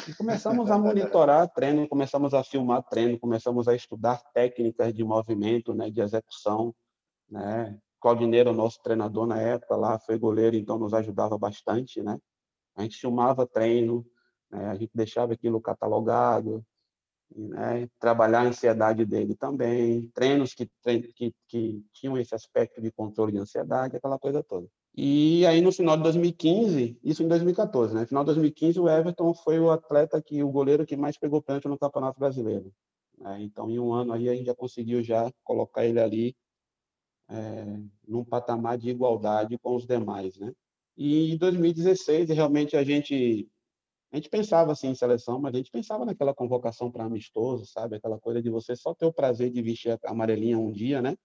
E começamos a monitorar treino, começamos a filmar treino, começamos a estudar técnicas de movimento, né, de execução, né? Claudineiro, nosso treinador na época lá, foi goleiro, então nos ajudava bastante, né? A gente filmava treino, né? A gente deixava aquilo catalogado, né? trabalhar a ansiedade dele também, treinos que, que, que tinham esse aspecto de controle de ansiedade, aquela coisa toda. E aí, no final de 2015, isso em 2014, né? No final de 2015, o Everton foi o atleta que, o goleiro que mais pegou pênalti no Campeonato Brasileiro. Né? Então, em um ano aí, a gente já conseguiu já colocar ele ali é, num patamar de igualdade com os demais, né? E em 2016, realmente a gente a gente pensava assim em seleção, mas a gente pensava naquela convocação para amistoso, sabe? Aquela coisa de você só ter o prazer de vestir a amarelinha um dia, né?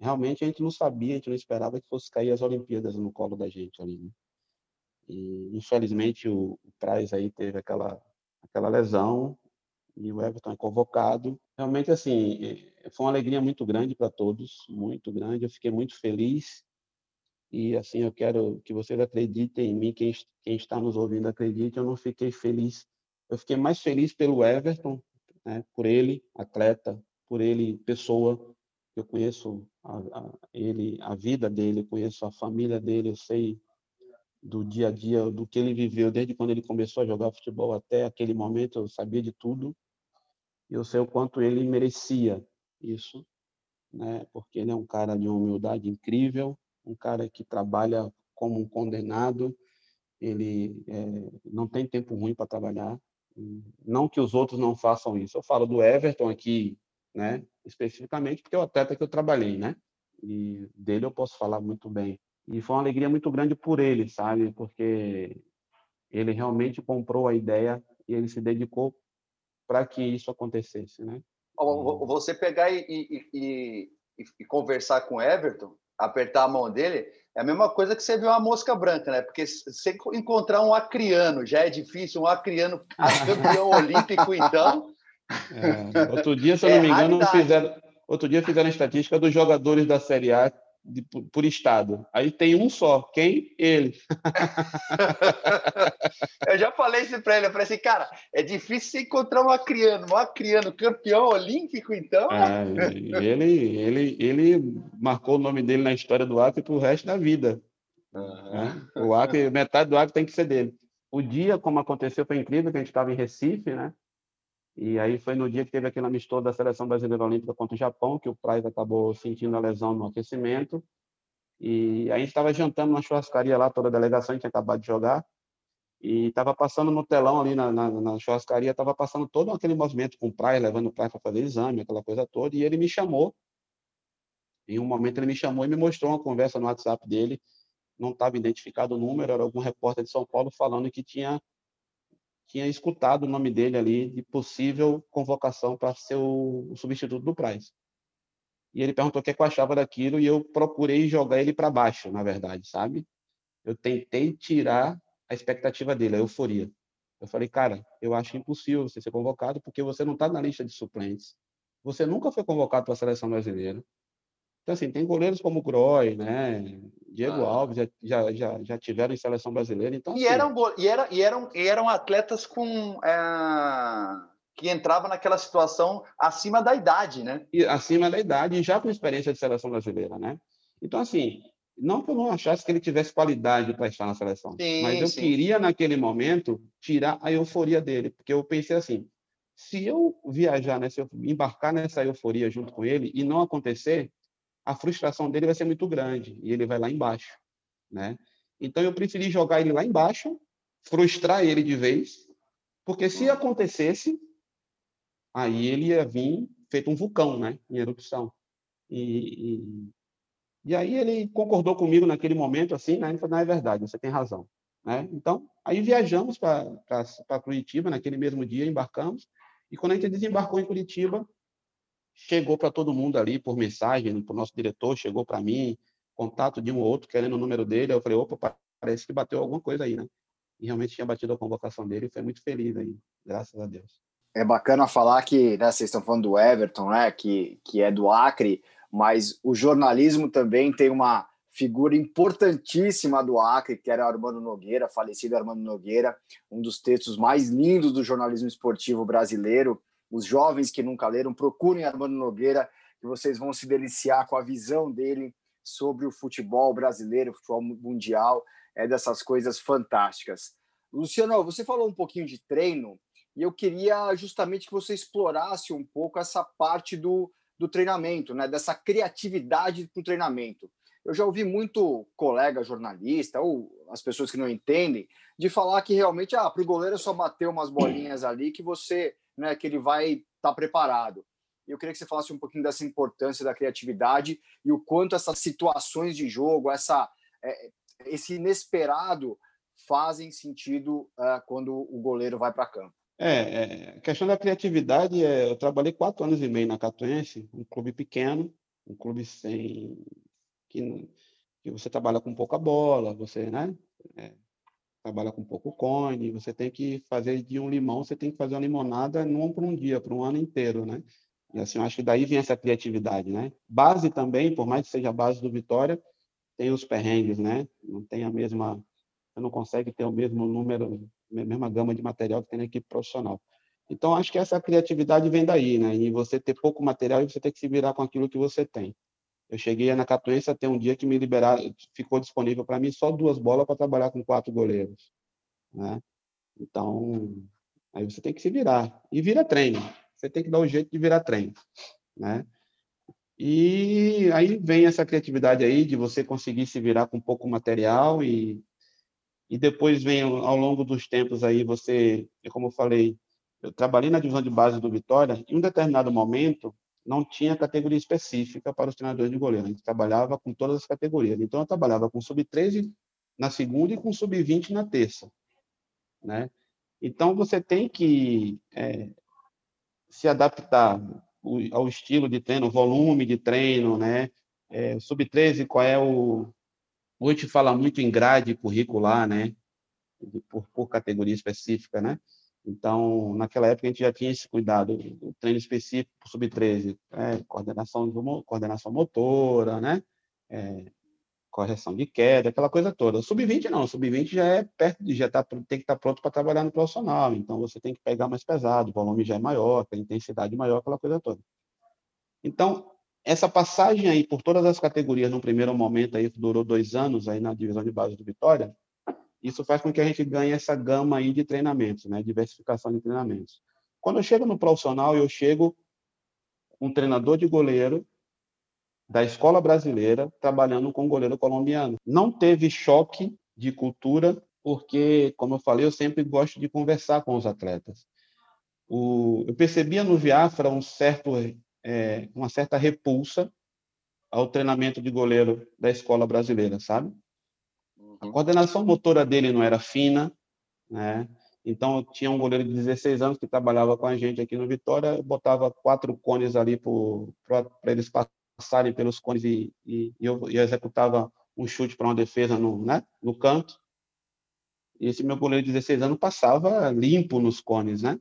Realmente a gente não sabia, a gente não esperava que fosse cair as Olimpíadas no colo da gente ali, né? E infelizmente o, o Praz aí teve aquela aquela lesão e o Everton é convocado. Realmente assim, é, foi uma alegria muito grande para todos, muito grande. Eu fiquei muito feliz e assim, eu quero que vocês acreditem em mim, quem, quem está nos ouvindo acredite, eu não fiquei feliz. Eu fiquei mais feliz pelo Everton, né, por ele, atleta, por ele, pessoa. Eu conheço a, a, ele, a vida dele, conheço a família dele, eu sei do dia a dia, do que ele viveu desde quando ele começou a jogar futebol até aquele momento, eu sabia de tudo. Eu sei o quanto ele merecia isso, né? Porque ele é um cara de uma humildade incrível, um cara que trabalha como um condenado, ele é, não tem tempo ruim para trabalhar. Não que os outros não façam isso. Eu falo do Everton aqui, né, especificamente, porque é o atleta que eu trabalhei, né? E dele eu posso falar muito bem. E foi uma alegria muito grande por ele, sabe? Porque ele realmente comprou a ideia e ele se dedicou para que isso acontecesse, né? Você pegar e, e, e, e conversar com o Everton, apertar a mão dele, é a mesma coisa que você ver uma mosca branca, né? Porque você encontrar um acriano já é difícil, um acriano campeão olímpico, então. É, outro dia, se eu não é me engano, fizeram, outro dia fizeram a estatística dos jogadores da Série A de, por estado. Aí tem um só. Quem? Ele. eu já falei isso para ele. Eu falei assim, cara, é difícil você encontrar um acriano. Um acriano campeão olímpico, então. É, ele, ele, ele marcou o nome dele na história do Acre para o resto da vida. Uhum. Né? O Acre, metade do Acre tem que ser dele. O dia, como aconteceu, foi incrível, que a gente estava em Recife, né? E aí foi no dia que teve aquele amistoso da Seleção Brasileira Olímpica contra o Japão, que o Praz acabou sentindo a lesão no aquecimento. E a gente estava jantando na churrascaria lá, toda a delegação, tinha acabado de jogar. E estava passando no telão ali na, na, na churrascaria, estava passando todo aquele movimento com o Praz, levando o Praz para fazer exame, aquela coisa toda. E ele me chamou. Em um momento ele me chamou e me mostrou uma conversa no WhatsApp dele. Não estava identificado o número, era algum repórter de São Paulo falando que tinha tinha escutado o nome dele ali de possível convocação para ser o, substituto do Price. E ele perguntou o é que eu achava daquilo e eu procurei jogar ele para baixo, na verdade, sabe? Eu tentei tirar a expectativa dele, a euforia. Eu falei, cara, eu acho impossível você ser convocado porque você não está na lista de suplentes. Você nunca foi convocado para a seleção brasileira. Então, assim, tem goleiros como o Groy, né? Diego ah. Alves já, já, já tiveram em seleção brasileira. Então, e, assim, eram, e, era, e, eram, e eram atletas com. É, que entravam naquela situação acima da idade, né? E, acima da idade já com experiência de seleção brasileira, né? Então, assim, não que eu não achasse que ele tivesse qualidade para estar na seleção, sim, mas eu sim. queria, naquele momento, tirar a euforia dele, porque eu pensei assim: se eu viajar, né, se eu embarcar nessa euforia junto com ele e não acontecer, a frustração dele vai ser muito grande e ele vai lá embaixo, né? Então eu preferi jogar ele lá embaixo, frustrar ele de vez, porque se acontecesse, aí ele ia vir feito um vulcão, né, em erupção. E, e, e aí ele concordou comigo naquele momento, assim, né? Ele falou, não, é verdade, você tem razão. Né? Então, aí viajamos para Curitiba, naquele mesmo dia, embarcamos, e quando a gente desembarcou em Curitiba, chegou para todo mundo ali por mensagem, para o nosso diretor, chegou para mim, contato de um ou outro querendo o número dele. Eu falei, opa, parece que bateu alguma coisa aí, né? E realmente tinha batido a convocação dele e foi muito feliz aí, graças a Deus. É bacana falar que né, vocês estão falando do Everton, né, que, que é do Acre, mas o jornalismo também tem uma figura importantíssima do Acre, que era Armando Nogueira, falecido Armando Nogueira, um dos textos mais lindos do jornalismo esportivo brasileiro os jovens que nunca leram, procurem Armando Nogueira, que vocês vão se deliciar com a visão dele sobre o futebol brasileiro, o futebol mundial, é dessas coisas fantásticas. Luciano, você falou um pouquinho de treino e eu queria justamente que você explorasse um pouco essa parte do, do treinamento, né? dessa criatividade para o treinamento. Eu já ouvi muito colega jornalista ou as pessoas que não entendem de falar que realmente ah, para o goleiro é só bater umas bolinhas ali que você né, que ele vai estar tá preparado. Eu queria que você falasse um pouquinho dessa importância da criatividade e o quanto essas situações de jogo, essa, é, esse inesperado fazem sentido uh, quando o goleiro vai para campo. É, é, a questão da criatividade, é, eu trabalhei quatro anos e meio na Catuense, um clube pequeno, um clube sem que, que você trabalha com pouca bola, você, né? É, trabalha com pouco cone, você tem que fazer de um limão, você tem que fazer uma limonada não por um dia, por um ano inteiro, né? E assim, eu acho que daí vem essa criatividade, né? Base também, por mais que seja a base do Vitória, tem os perrengues, né? Não tem a mesma, você não consegue ter o mesmo número, a mesma gama de material que tem na equipe profissional. Então, acho que essa criatividade vem daí, né? E você ter pouco material e você ter que se virar com aquilo que você tem. Eu cheguei na Catuense até um dia que me liberaram, ficou disponível para mim só duas bolas para trabalhar com quatro goleiros, né? Então, aí você tem que se virar e vira treino. Você tem que dar um jeito de virar treino, né? E aí vem essa criatividade aí de você conseguir se virar com pouco material e e depois vem ao longo dos tempos aí você, como eu falei, eu trabalhei na divisão de base do Vitória, em um determinado momento não tinha categoria específica para os treinadores de goleiro. A gente trabalhava com todas as categorias. Então, eu trabalhava com sub-13 na segunda e com sub-20 na terça. Né? Então, você tem que é, se adaptar ao estilo de treino, volume de treino, né? É, sub-13, qual é o... Hoje fala muito em grade curricular, né? Por, por categoria específica, né? Então, naquela época, a gente já tinha esse cuidado, o treino específico para sub-13, é, coordenação, coordenação motora, né? é, correção de queda, aquela coisa toda. Sub-20 não, sub-20 já é perto, já tá, tem que estar tá pronto para trabalhar no profissional, então você tem que pegar mais pesado, o volume já é maior, a intensidade maior, aquela coisa toda. Então, essa passagem aí por todas as categorias no primeiro momento aí durou dois anos aí na divisão de base do Vitória, isso faz com que a gente ganhe essa gama aí de treinamentos, né, diversificação de treinamentos. Quando eu chego no profissional, eu chego um treinador de goleiro da escola brasileira trabalhando com goleiro colombiano. Não teve choque de cultura, porque, como eu falei, eu sempre gosto de conversar com os atletas. O, eu percebia no Viafra um certo, é, uma certa repulsa ao treinamento de goleiro da escola brasileira, sabe? A coordenação motora dele não era fina, né? Então, tinha um goleiro de 16 anos que trabalhava com a gente aqui no Vitória, botava quatro cones ali para eles passarem pelos cones e, e, e eu, eu, executava um chute para uma defesa no, né, no canto. E esse meu goleiro de 16 anos passava limpo nos cones, né?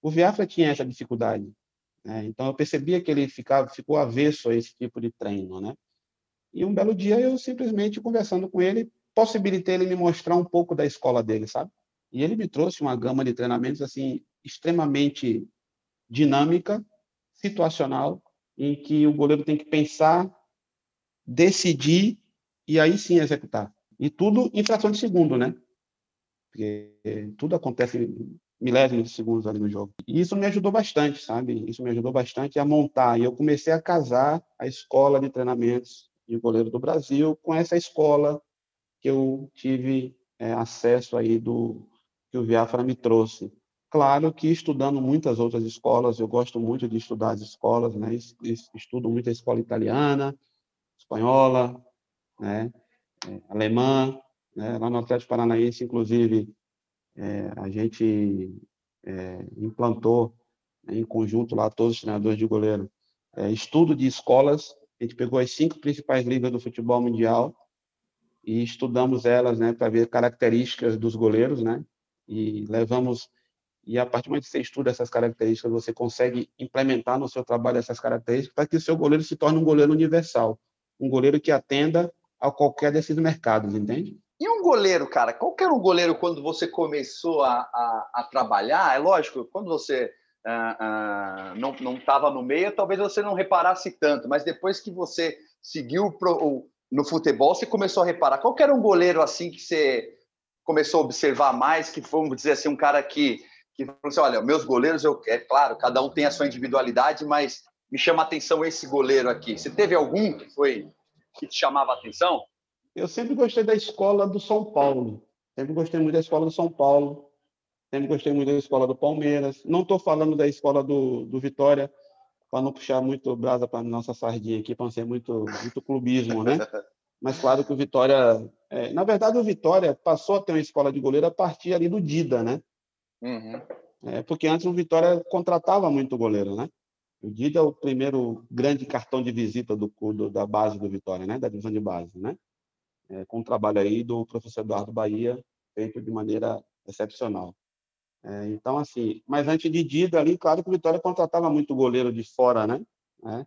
O Viafra tinha essa dificuldade. Né? Então eu percebia que ele ficava, ficou avesso a esse tipo de treino, né? E um belo dia eu simplesmente conversando com ele, possibilitei ele me mostrar um pouco da escola dele, sabe? E ele me trouxe uma gama de treinamentos assim extremamente dinâmica, situacional em que o goleiro tem que pensar, decidir e aí sim executar. E tudo em fração de segundo, né? Porque tudo acontece em milésimos de segundos ali no jogo. E isso me ajudou bastante, sabe? Isso me ajudou bastante a montar. E eu comecei a casar a escola de treinamentos de goleiro do Brasil com essa escola que eu tive é, acesso aí do que o Viafra me trouxe. Claro que estudando muitas outras escolas, eu gosto muito de estudar as escolas, né? Estudo muito a escola italiana, espanhola, né? É, alemã, né? Lá no Atlético Paranaense, inclusive, é, a gente é, implantou né, em conjunto lá todos os treinadores de goleiro é, estudo de escolas. A gente pegou as cinco principais ligas do futebol mundial e estudamos elas, né, para ver características dos goleiros, né? E levamos e a partir do momento que você estuda essas características, você consegue implementar no seu trabalho essas características para que o seu goleiro se torne um goleiro universal, um goleiro que atenda a qualquer desses mercados, entende? E um goleiro, cara, qual era um goleiro quando você começou a, a, a trabalhar? É lógico, quando você uh, uh, não estava no meio, talvez você não reparasse tanto, mas depois que você seguiu pro, no futebol, você começou a reparar. Qual era um goleiro assim que você começou a observar mais, que vamos dizer assim, um cara que que falou assim: olha, meus goleiros, eu, é claro, cada um tem a sua individualidade, mas me chama a atenção esse goleiro aqui. Você teve algum que foi que te chamava a atenção? Eu sempre gostei da escola do São Paulo. Sempre gostei muito da escola do São Paulo. Sempre gostei muito da escola do Palmeiras. Não estou falando da escola do, do Vitória, para não puxar muito brasa para nossa sardinha aqui, para não ser muito, muito clubismo, né? Mas claro que o Vitória. É, na verdade, o Vitória passou a ter uma escola de goleiro a partir ali do Dida, né? Uhum. É, porque antes o Vitória contratava muito goleiro, né? O Dida é o primeiro grande cartão de visita do, do, da base do Vitória, né? Da divisão de base, né? É, com o trabalho aí do professor Eduardo Bahia, feito de maneira excepcional. É, então, assim, mas antes de Dida ali, claro que o Vitória contratava muito goleiro de fora, né? É,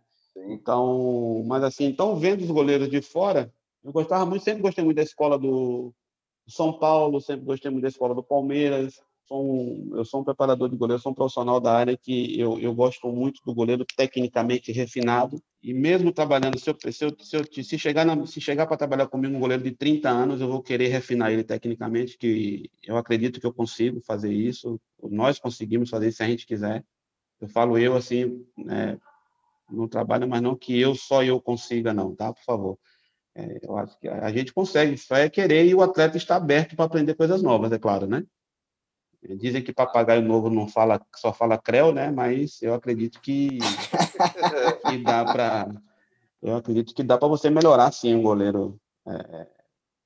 então, mas assim, então vendo os goleiros de fora, eu gostava muito, sempre gostei muito da escola do São Paulo, sempre gostei muito da escola do Palmeiras, sou um, eu sou um preparador de goleiro, sou um profissional da área que eu, eu gosto muito do goleiro tecnicamente refinado. E mesmo trabalhando, se, eu, se, eu, se, eu, se chegar, se chegar para trabalhar comigo um goleiro de 30 anos, eu vou querer refinar ele tecnicamente, que eu acredito que eu consigo fazer isso. Nós conseguimos fazer isso se a gente quiser. Eu falo eu assim, né, no trabalho, mas não que eu só eu consiga, não, tá? Por favor. É, eu acho que a gente consegue, só é querer e o atleta está aberto para aprender coisas novas, é claro, né? Dizem que papagaio novo não fala, só fala creu, né? Mas eu acredito que, que dá para eu acredito que dá para você melhorar sim um goleiro é,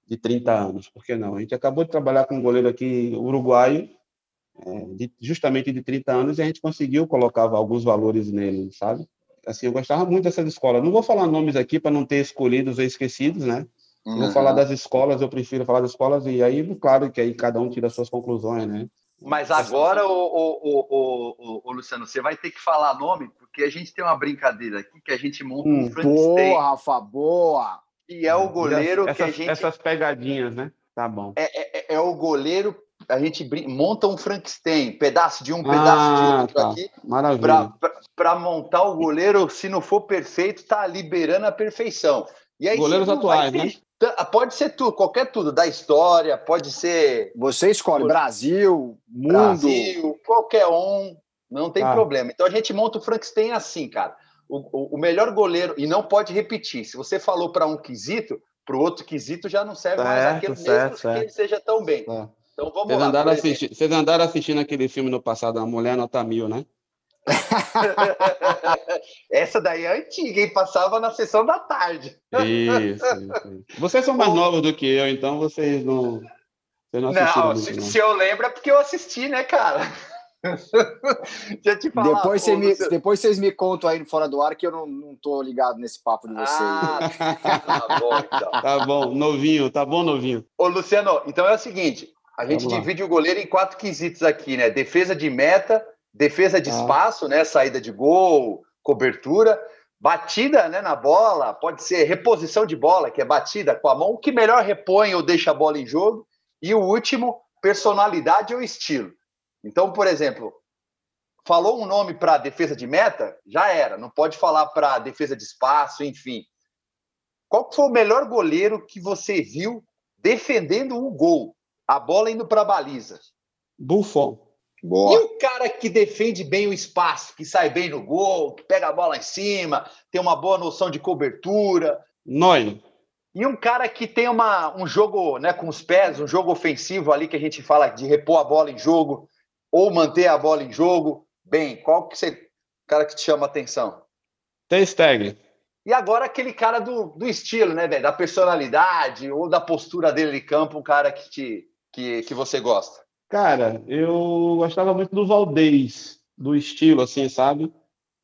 de 30 anos, por que não? A gente acabou de trabalhar com um goleiro aqui uruguaio, é, de, justamente de 30 anos, e a gente conseguiu colocar alguns valores nele, sabe? Assim, eu gostava muito dessas escolas. Não vou falar nomes aqui para não ter escolhidos ou esquecidos, né? Uhum. Vou falar das escolas, eu prefiro falar das escolas, e aí, claro que aí cada um tira suas conclusões, né? Mas agora, o, o, o, o, Luciano, você vai ter que falar nome, porque a gente tem uma brincadeira aqui que a gente monta um hum, Frankenstein. Boa, Rafa, boa! E é o goleiro essas, que a gente. Essas pegadinhas, né? Tá bom. É, é, é o goleiro, a gente monta um Frankenstein, pedaço de um, pedaço de ah, outro tá. aqui. Maravilha. Para montar o goleiro, se não for perfeito, tá liberando a perfeição. E aí, Goleiros atuais, ter... né? Pode ser tudo, qualquer tudo, da história, pode ser. Você escolhe Brasil, mundo. Brasil, qualquer um, não tem ah. problema. Então a gente monta o Frankenstein assim, cara. O, o, o melhor goleiro, e não pode repetir. Se você falou para um quesito, para o outro quesito já não serve certo, mais aquele certo, mesmo certo. que ele seja tão bem. Certo. Então vamos vocês lá. Andaram assisti... Vocês andaram assistindo aquele filme no passado, A Mulher Nota Mil, né? Essa daí é antiga, hein? Passava na sessão da tarde. Isso, isso. Vocês são mais novos do que eu, então vocês não. Vocês não, não, se, não, se, eu lembro é porque eu assisti, né, cara? Já te falar, depois, pô, me, depois vocês me contam aí fora do ar que eu não, não tô ligado nesse papo de vocês. Ah, tá bom, então. Tá bom, novinho, tá bom, novinho. Ô, Luciano, então é o seguinte: a gente divide o goleiro em quatro quesitos aqui, né? Defesa de meta, defesa de ah. espaço, né? Saída de gol, cobertura, batida né, na bola, pode ser reposição de bola, que é batida com a mão, o que melhor repõe ou deixa a bola em jogo, e o último, personalidade ou estilo. Então, por exemplo, falou um nome para defesa de meta, já era, não pode falar para defesa de espaço, enfim. Qual foi o melhor goleiro que você viu defendendo o gol? A bola indo para a baliza. Buffon. Boa. E o cara que defende bem o espaço, que sai bem no gol, que pega a bola em cima, tem uma boa noção de cobertura. Neuer. E um cara que tem uma, um jogo né, com os pés, um jogo ofensivo ali que a gente fala de repor a bola em jogo ou manter a bola em jogo. Bem, qual que você, cara que te chama a atenção? Ter Stegen. E agora aquele cara do, do estilo, né, velho? Da personalidade ou da postura dele de campo, um cara que, te, que, que você gosta. Cara, eu gostava muito do Valdez, do estilo, assim, sabe?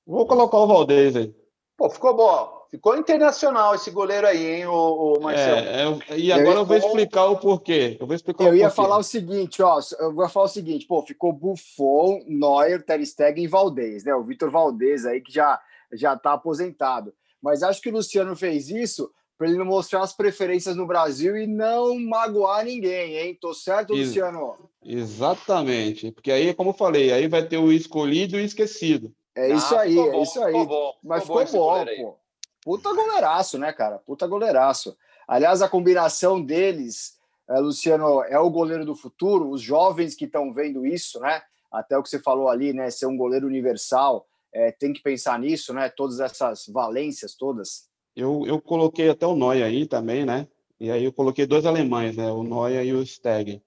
Vou colocar o Valdez aí. Pô, ficou bom. Ficou internacional esse goleiro aí, hein, o, Marcelo? É, é, e agora eu, eu vou explicar o porquê. Eu vou explicar eu ia falar o seguinte, ó. Eu vou falar o seguinte, pô, ficou Buffon, Neuer, Ter Stegen e Valdez, né? O Vitor Valdez aí que já já tá aposentado. Mas acho que o Luciano fez isso para ele não mostrar as preferências no Brasil e não magoar ninguém, hein? Tô certo, Ex Luciano? Exatamente. Porque aí, como eu falei, aí vai ter o escolhido e o esquecido. É isso ah, aí, é isso aí. Ficou bom, Mas ficou, ficou bom, pô. Puta goleiraço, né, cara? Puta goleiraço. Aliás, a combinação deles, é, Luciano, é o goleiro do futuro. Os jovens que estão vendo isso, né? Até o que você falou ali, né? Ser um goleiro universal, é, tem que pensar nisso, né? Todas essas valências todas. Eu, eu coloquei até o Neuer aí também, né? E aí eu coloquei dois alemães, né? O Neuer e o Stegen.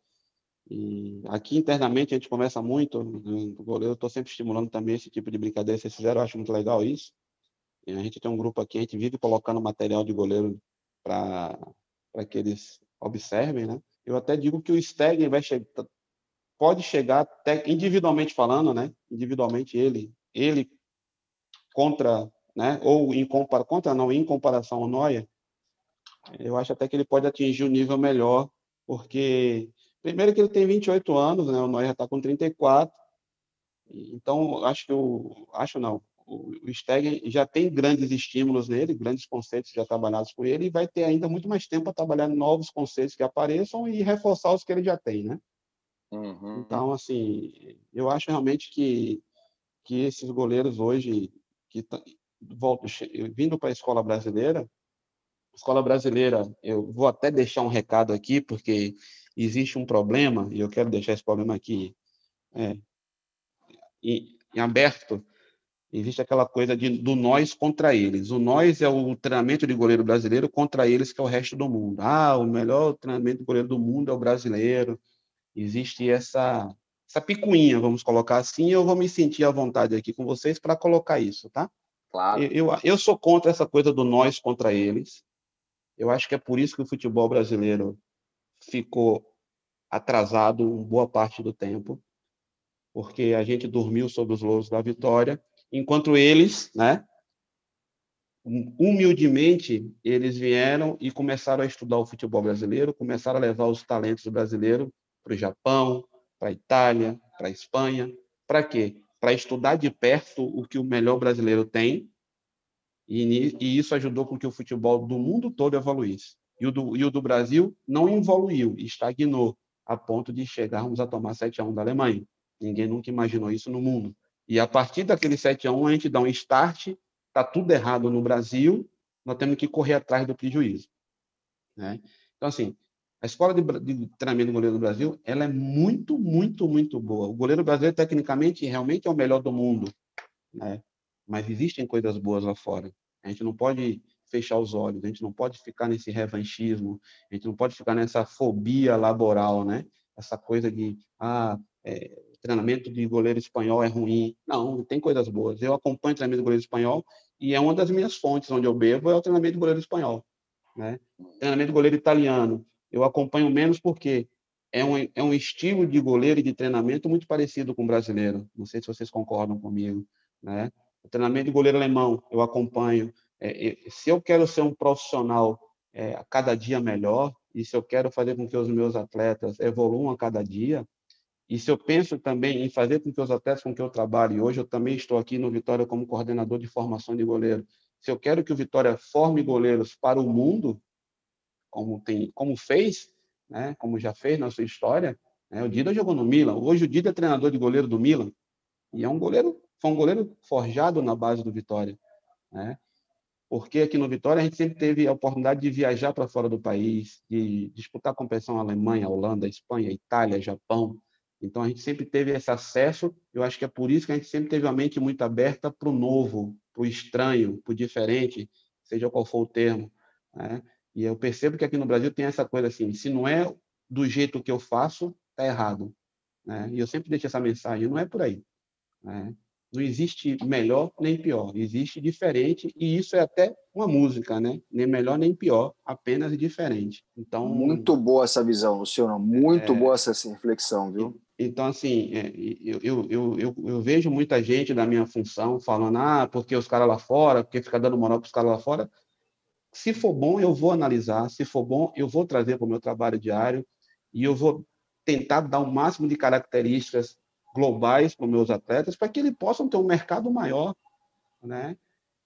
E aqui internamente a gente conversa muito, eu estou sempre estimulando também esse tipo de brincadeira, vocês fizeram, eu acho muito legal isso. E a gente tem um grupo aqui, a gente vive colocando material de goleiro para que eles observem, né? Eu até digo que o Stegen vai chegar, pode chegar até individualmente falando, né? Individualmente ele, ele contra né? Ou em compara contra não, em comparação ao Neuer, eu acho até que ele pode atingir um nível melhor, porque primeiro que ele tem 28 anos, né? O Neuer já está com 34. Então, acho que o acho não, o Stegen já tem grandes estímulos nele, grandes conceitos já trabalhados com ele, e vai ter ainda muito mais tempo para trabalhar novos conceitos que apareçam e reforçar os que ele já tem, né? Uhum. Então, assim, eu acho realmente que, que esses goleiros hoje, que volto, vindo para a escola brasileira, escola brasileira, eu vou até deixar um recado aqui, porque existe um problema, e eu quero deixar esse problema aqui é, em, em, aberto. Existe aquela coisa de, do nós contra eles. O nós é o treinamento de goleiro brasileiro contra eles, que é o resto do mundo. Ah, o melhor treinamento de goleiro do mundo é o brasileiro. Existe essa, essa picuinha, vamos colocar assim, eu vou me sentir à vontade aqui com vocês para colocar isso, tá? Claro. Eu, eu sou contra essa coisa do nós contra eles. Eu acho que é por isso que o futebol brasileiro ficou atrasado boa parte do tempo, porque a gente dormiu sobre os louros da vitória, enquanto eles, né, humildemente, eles vieram e começaram a estudar o futebol brasileiro, começaram a levar os talentos brasileiros para o Japão, para a Itália, para a Espanha. Para quê? para estudar de perto o que o melhor brasileiro tem, e, e, isso ajudou com que o futebol do mundo todo evoluísse. E o do, e o do Brasil não evoluiu, estagnou, a ponto de chegarmos a tomar 7 a 1 da Alemanha. Ninguém nunca imaginou isso no mundo. E a partir daquele 7 a 1 a gente dá um start, está tudo errado no Brasil, nós temos que correr atrás do prejuízo. Né? Então, assim, a escola de, de treinamento do goleiro do Brasil, ela é muito, muito, muito boa. O goleiro brasileiro, tecnicamente, realmente é o melhor do mundo, né? Mas existem coisas boas lá fora. A gente não pode fechar os olhos, a gente não pode ficar nesse revanchismo, a gente não pode ficar nessa fobia laboral, né? Essa coisa de, ah, é, treinamento de goleiro espanhol é ruim. Não, tem coisas boas. Eu acompanho treinamento de goleiro espanhol e é uma das minhas fontes onde eu bebo é o treinamento de goleiro espanhol, né? Treinamento de goleiro italiano, eu acompanho menos porque é um, é um estilo de goleiro e de treinamento muito parecido com o brasileiro. Não sei se vocês concordam comigo, né? O treinamento de goleiro alemão eu acompanho. É, é, se eu quero ser um profissional é, a cada dia melhor e se eu quero fazer com que os meus atletas evoluam a cada dia e se eu penso também em fazer com que os atletas com que eu trabalho, hoje eu também estou aqui no Vitória como coordenador de formação de goleiro, se eu quero que o Vitória forme goleiros para o mundo, como tem, como fez, né, como já fez na sua história. Né, o Dida jogou no Milan. Hoje o Dida é treinador de goleiro do Milan e é um goleiro, foi um goleiro forjado na base do Vitória, né? Porque aqui no Vitória a gente sempre teve a oportunidade de viajar para fora do país, de disputar competição Alemanha, Holanda, Espanha, Itália, Japão. Então a gente sempre teve esse acesso. Eu acho que é por isso que a gente sempre teve a mente muito aberta para o novo, para o estranho, para o diferente, seja qual for o termo. Né? E eu percebo que aqui no Brasil tem essa coisa assim, se não é do jeito que eu faço, tá errado. Né? E eu sempre deixo essa mensagem, não é por aí. Né? Não existe melhor nem pior, existe diferente e isso é até uma música, né? Nem melhor nem pior, apenas diferente. Então muito boa essa visão, Luciano, muito é... boa essa reflexão, viu? Então assim, é, eu, eu, eu, eu, eu vejo muita gente da minha função falando, ah, porque os caras lá fora, porque fica dando moral para os caras lá fora. Se for bom, eu vou analisar. Se for bom, eu vou trazer para o meu trabalho diário e eu vou tentar dar o máximo de características globais para os meus atletas para que eles possam ter um mercado maior, né?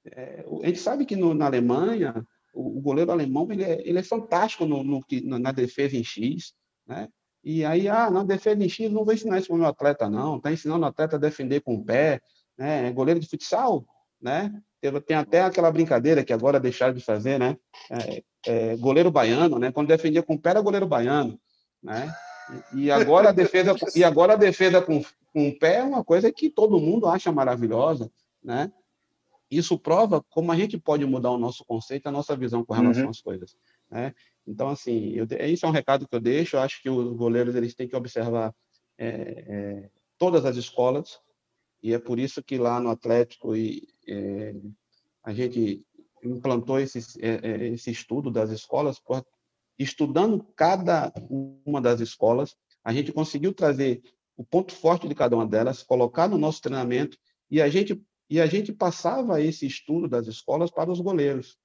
É, a gente sabe que no, na Alemanha o, o, goleiro alemão ele é, ele é fantástico no, no, na defesa em X, né? E aí, ah, na defesa em X, não vou ensinar isso para o meu atleta, não. Está ensinando o atleta a defender com o pé, né? É goleiro de futsal, né? Tem até aquela brincadeira que agora deixaram de fazer, né? É, é, goleiro baiano, né? Quando defendia com o pé era goleiro baiano, né? E agora a defesa e agora a defesa com, com o pé é uma coisa que todo mundo acha maravilhosa, né? Isso prova como a gente pode mudar o nosso conceito, a nossa visão com relação uhum. às coisas, né? Então assim, eu, isso é um recado que eu deixo. Eu acho que os goleiros eles têm que observar é, é, todas as escolas, e é por isso que lá no Atlético e, é, a gente implantou esse, é, é, esse estudo das escolas, estudando cada uma das escolas, a gente conseguiu trazer o ponto forte de cada uma delas, colocar no nosso treinamento e a gente e a gente passava esse estudo das escolas para os goleiros,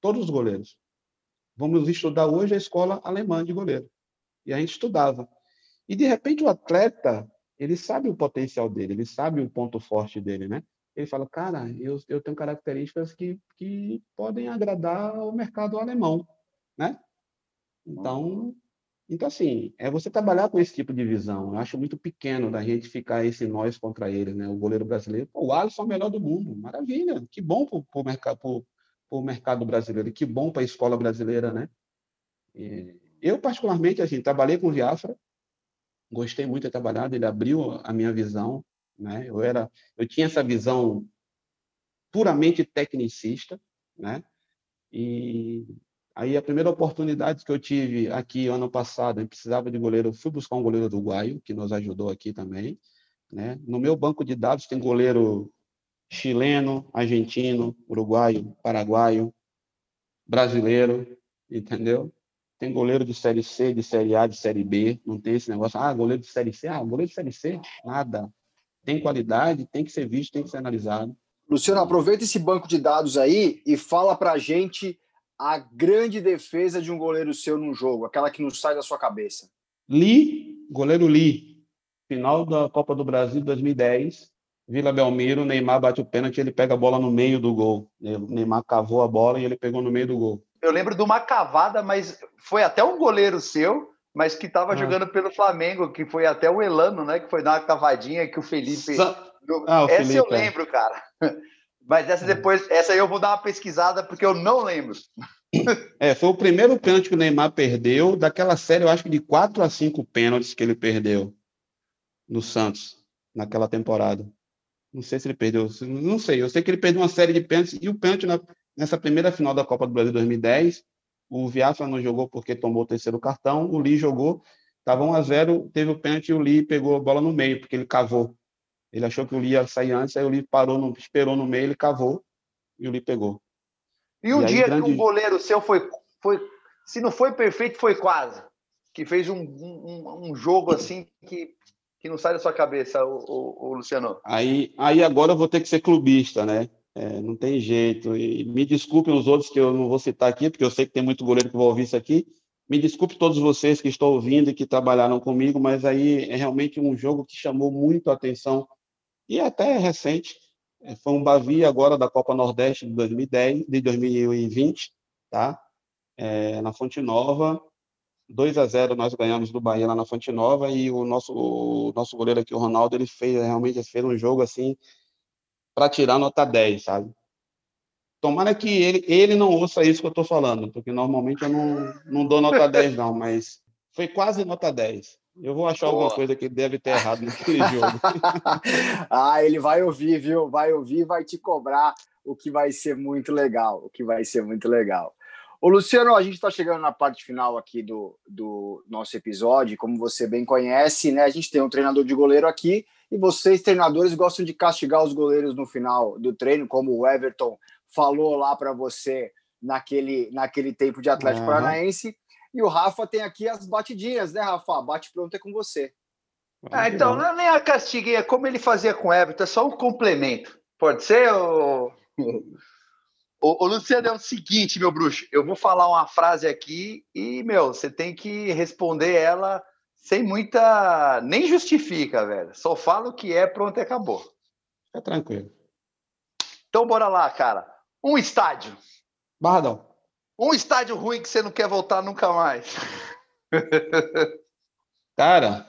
todos os goleiros. Vamos estudar hoje a escola alemã de goleiro. E a gente estudava. E de repente o atleta ele sabe o potencial dele, ele sabe o ponto forte dele, né? Ele fala, cara, eu, eu tenho características que, que podem agradar o mercado alemão, né? Então, então, assim, é você trabalhar com esse tipo de visão. Eu acho muito pequeno da gente ficar esse nós contra eles, né? O goleiro brasileiro, pô, o Alisson é o melhor do mundo, maravilha, que bom para o mercado, mercado brasileiro, que bom para a escola brasileira, né? E eu, particularmente, assim, trabalhei com o Viafra, gostei muito de trabalhar, ele abriu a minha visão, né? Eu era, eu tinha essa visão puramente tecnicista, né? E aí a primeira oportunidade que eu tive aqui ano passado, eu precisava de goleiro, eu fui buscar um goleiro uruguaio que nos ajudou aqui também, né? No meu banco de dados tem goleiro chileno, argentino, uruguaio, paraguaio, brasileiro, entendeu? Tem goleiro de Série C, de Série A, de Série B. Não tem esse negócio. Ah, goleiro de Série C. Ah, goleiro de Série C. Nada. Tem qualidade, tem que ser visto, tem que ser analisado. Luciano, aproveita esse banco de dados aí e fala para a gente a grande defesa de um goleiro seu num jogo, aquela que não sai da sua cabeça. Li, goleiro Li, final da Copa do Brasil 2010, Vila Belmiro, Neymar bate o pênalti, ele pega a bola no meio do gol. O Neymar cavou a bola e ele pegou no meio do gol. Eu lembro de uma cavada, mas foi até um goleiro seu, mas que estava ah. jogando pelo Flamengo, que foi até o Elano, né? Que foi dar uma cavadinha que o Felipe. Sa... Ah, o essa Felipe, eu é. lembro, cara. Mas essa depois, essa aí eu vou dar uma pesquisada porque eu não lembro. É, foi o primeiro pênalti que o Neymar perdeu daquela série, eu acho que de quatro a cinco pênaltis que ele perdeu no Santos naquela temporada. Não sei se ele perdeu, não sei. Eu sei que ele perdeu uma série de pênaltis e o pênalti na, nessa primeira final da Copa do Brasil 2010, o Viafa não jogou porque tomou o terceiro cartão, o Lee jogou, estava 1 a 0, teve o pênalti e o Lee pegou a bola no meio porque ele cavou. Ele achou que o Lee ia sair antes, aí o Lee parou, no, esperou no meio, ele cavou e o Lee pegou. E o dia grande... que um goleiro seu foi, foi, se não foi perfeito, foi quase. Que fez um, um, um jogo assim que, que não sai da sua cabeça, o, o, o, Luciano. Aí, aí agora eu vou ter que ser clubista, né? É, não tem jeito. E me desculpem os outros que eu não vou citar aqui, porque eu sei que tem muito goleiro que vai ouvir isso aqui. Me desculpe todos vocês que estão ouvindo e que trabalharam comigo, mas aí é realmente um jogo que chamou muito a atenção e até recente. É, foi um Bavi agora da Copa Nordeste de 2010, de 2020, tá? É, na Fonte Nova, 2 a 0 nós ganhamos do Bahia lá na Fonte Nova e o nosso o nosso goleiro aqui, o Ronaldo, ele fez realmente fez um jogo assim para tirar nota 10, sabe? Tomara que ele, ele não ouça isso que eu estou falando, porque normalmente eu não, não dou nota 10 não, mas foi quase nota 10. Eu vou achar Boa. alguma coisa que deve ter errado naquele jogo. ah, ele vai ouvir, viu? Vai ouvir, vai te cobrar, o que vai ser muito legal, o que vai ser muito legal. Ô, Luciano, a gente está chegando na parte final aqui do, do nosso episódio. Como você bem conhece, né? A gente tem um treinador de goleiro aqui e vocês, treinadores, gostam de castigar os goleiros no final do treino, como o Everton falou lá para você naquele, naquele tempo de Atlético uhum. Paranaense. E o Rafa tem aqui as batidinhas, né, Rafa? Bate pronto é com você. Ah, então, não é nem a castiguinha, como ele fazia com o Everton, é só um complemento. Pode ser, ô... Ô, ô, Luciano, é o seguinte, meu bruxo, eu vou falar uma frase aqui e, meu, você tem que responder ela sem muita. Nem justifica, velho. Só fala o que é, pronto e acabou. Fica tranquilo. Então, bora lá, cara. Um estádio. Barradão. Um estádio ruim que você não quer voltar nunca mais. Cara,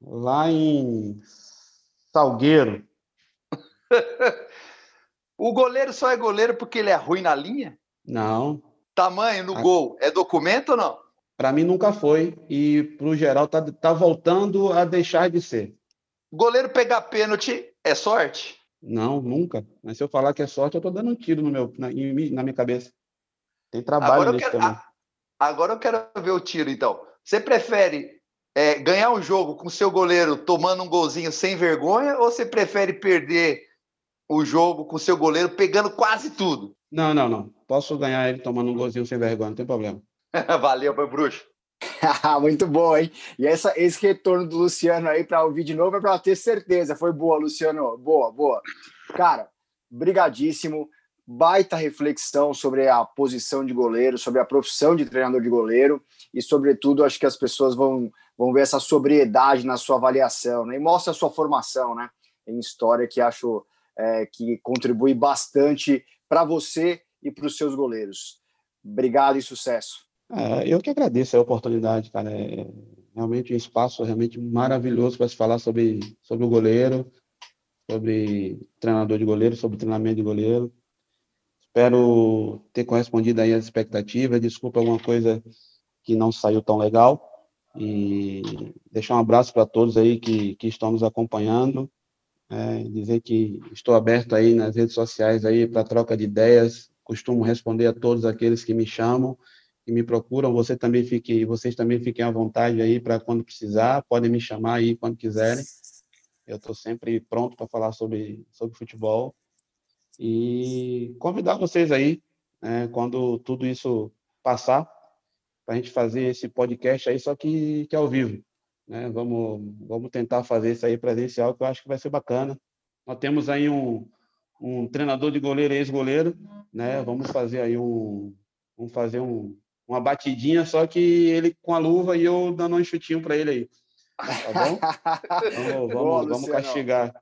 lá em Salgueiro. o goleiro só é goleiro porque ele é ruim na linha? Não. Tamanho no a... gol é documento ou não? Para mim nunca foi e pro geral tá, tá voltando a deixar de ser. Goleiro pegar pênalti é sorte? Não, nunca. Mas se eu falar que é sorte, eu tô dando um tiro no meu, na, na minha cabeça. Tem trabalho agora nisso quero, também. Agora eu quero ver o tiro, então. Você prefere é, ganhar um jogo com seu goleiro tomando um golzinho sem vergonha ou você prefere perder o jogo com seu goleiro pegando quase tudo? Não, não, não. Posso ganhar ele tomando um golzinho sem vergonha, não tem problema. Valeu, meu bruxo. Muito bom, hein? E essa, esse retorno do Luciano aí para ouvir de novo é para ter certeza. Foi boa, Luciano. Boa, boa. Cara, brigadíssimo baita reflexão sobre a posição de goleiro, sobre a profissão de treinador de goleiro e, sobretudo, acho que as pessoas vão, vão ver essa sobriedade na sua avaliação né? e mostra a sua formação né? em história, que acho é, que contribui bastante para você e para os seus goleiros. Obrigado e sucesso. É, eu que agradeço a oportunidade, cara. É realmente um espaço realmente maravilhoso para se falar sobre, sobre o goleiro, sobre treinador de goleiro, sobre treinamento de goleiro. Espero ter correspondido aí às expectativas. Desculpa alguma coisa que não saiu tão legal. E deixar um abraço para todos aí que, que estão nos acompanhando. É, dizer que estou aberto aí nas redes sociais aí para troca de ideias. Costumo responder a todos aqueles que me chamam, que me procuram. Você também fique, vocês também fiquem à vontade aí para quando precisar. Podem me chamar aí quando quiserem. Eu estou sempre pronto para falar sobre, sobre futebol e convidar vocês aí, né, quando tudo isso passar, para a gente fazer esse podcast aí, só que, que é ao vivo. Né? Vamos, vamos tentar fazer isso aí presencial, que eu acho que vai ser bacana. Nós temos aí um, um treinador de goleiro ex-goleiro, né? Vamos fazer aí um, vamos fazer um, uma batidinha, só que ele com a luva e eu dando um chutinho para ele aí. Tá bom? vamos, vamos, Boa, vamos castigar.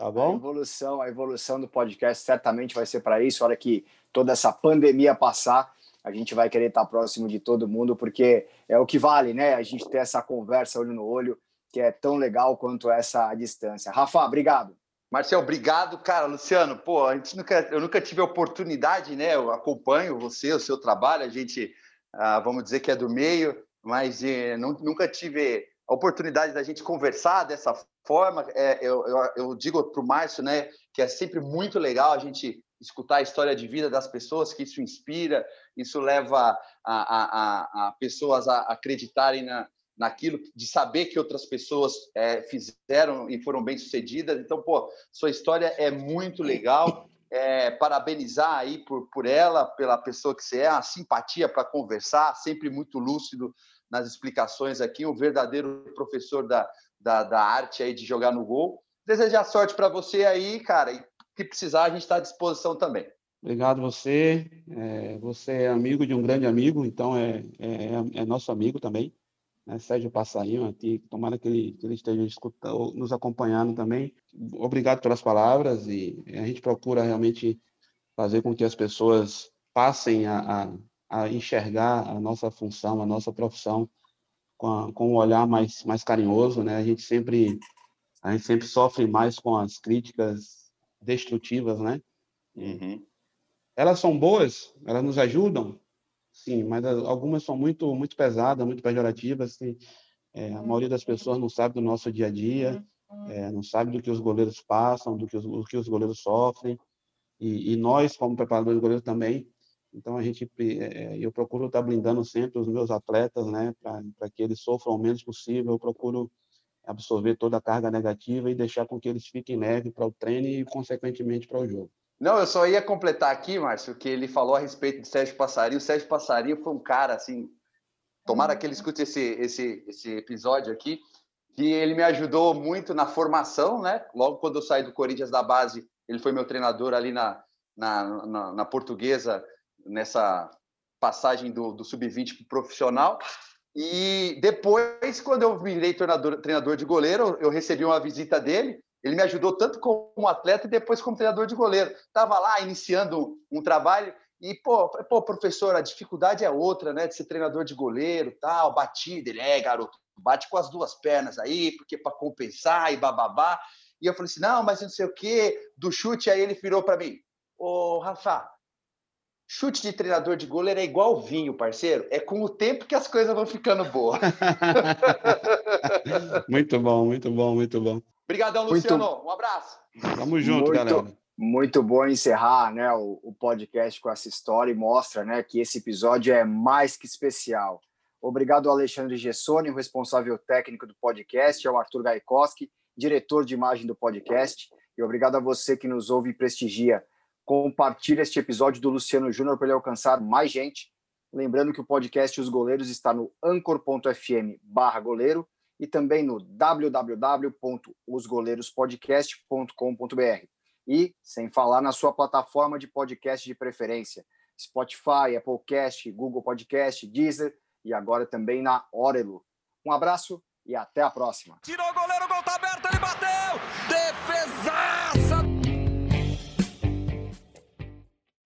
Tá bom? A evolução, a evolução do podcast certamente vai ser para isso. A hora que toda essa pandemia passar, a gente vai querer estar próximo de todo mundo, porque é o que vale, né? A gente ter essa conversa olho no olho, que é tão legal quanto essa distância. Rafa, obrigado. Marcel, obrigado, cara. Luciano, pô, a gente nunca, eu nunca tive a oportunidade, né? Eu acompanho você, o seu trabalho, a gente, ah, vamos dizer que é do meio, mas eh, não, nunca tive a oportunidade da gente conversar dessa forma. É, eu, eu, eu, digo para o Márcio, né, que é sempre muito legal a gente escutar a história de vida das pessoas, que isso inspira, isso leva a, a, a, a pessoas a acreditarem na, naquilo, de saber que outras pessoas é, fizeram e foram bem sucedidas. Então, pô, sua história é muito legal. É, parabenizar aí por, por ela, pela pessoa que você é, a simpatia para conversar, sempre muito lúcido nas explicações aqui, um verdadeiro professor da, da, da arte aí de jogar no gol. Desejar sorte para você aí, cara, e que precisar a gente está à disposição também. Obrigado você. É, você é amigo de um grande amigo, então é, é, é nosso amigo também né, Sérgio Passarinho aqui, tomara que ele, que ele esteja escutando, nos acompanhando também. Obrigado pelas palavras e a gente procura realmente fazer com que as pessoas passem a, a, a enxergar a nossa função, a nossa profissão com, a, com um olhar mais, mais carinhoso, né? A gente sempre a gente sempre sofre mais com as críticas destrutivas, né? Uhum. Elas são boas, elas nos ajudam, sim, mas algumas são muito muito pesadas, muito pejorativas. Assim, é, a maioria das pessoas não sabe do nosso dia a dia, é, não sabe do que os goleiros passam, do que os, do que os goleiros sofrem. E, e nós, como preparadores de goleiro também, então a gente, é, eu procuro estar blindando sempre os meus atletas, né, para que eles sofram o menos possível. Eu procuro absorver toda a carga negativa e deixar com que eles fiquem leves para o treino e, consequentemente, para o jogo. Não, eu só ia completar aqui, Márcio, que ele falou a respeito de Sérgio Passarinho. O Sérgio Passarinho foi um cara, assim, tomara que ele escute esse, esse, esse episódio aqui, que ele me ajudou muito na formação, né? Logo quando eu saí do Corinthians da base, ele foi meu treinador ali na, na, na, na portuguesa, nessa passagem do, do sub-20 para profissional. E depois, quando eu virei treinador, treinador de goleiro, eu recebi uma visita dele ele me ajudou tanto como atleta e depois como treinador de goleiro. Estava lá iniciando um trabalho e, pô, pô, professor, a dificuldade é outra, né? De ser treinador de goleiro, tal, batida. Ele é, garoto, bate com as duas pernas aí, porque para compensar e bababá. E eu falei assim: não, mas não sei o quê, do chute. Aí ele virou para mim: Ô, Rafa, chute de treinador de goleiro é igual vinho, parceiro. É com o tempo que as coisas vão ficando boas. muito bom, muito bom, muito bom. Obrigadão, Luciano. Muito... Um abraço. Tamo junto, muito, galera. Muito bom encerrar né, o, o, podcast com essa história e mostra né, que esse episódio é mais que especial. Obrigado ao Alexandre Gessoni, o responsável técnico do podcast, ao Arthur Gaikoski, diretor de imagem do podcast, e obrigado a você que nos ouve e prestigia. Compartilhe este episódio do Luciano Júnior para ele alcançar mais gente. Lembrando que o podcast Os Goleiros está no anchor.fm barra goleiro e também no www.osgoleirospodcast.com.br. E, sem falar na sua plataforma de podcast de preferência, Spotify, Applecast, Google Podcast, Deezer e agora também na Orelo. Um abraço e até a próxima. Tirou o goleiro, o gol tá aberto, ele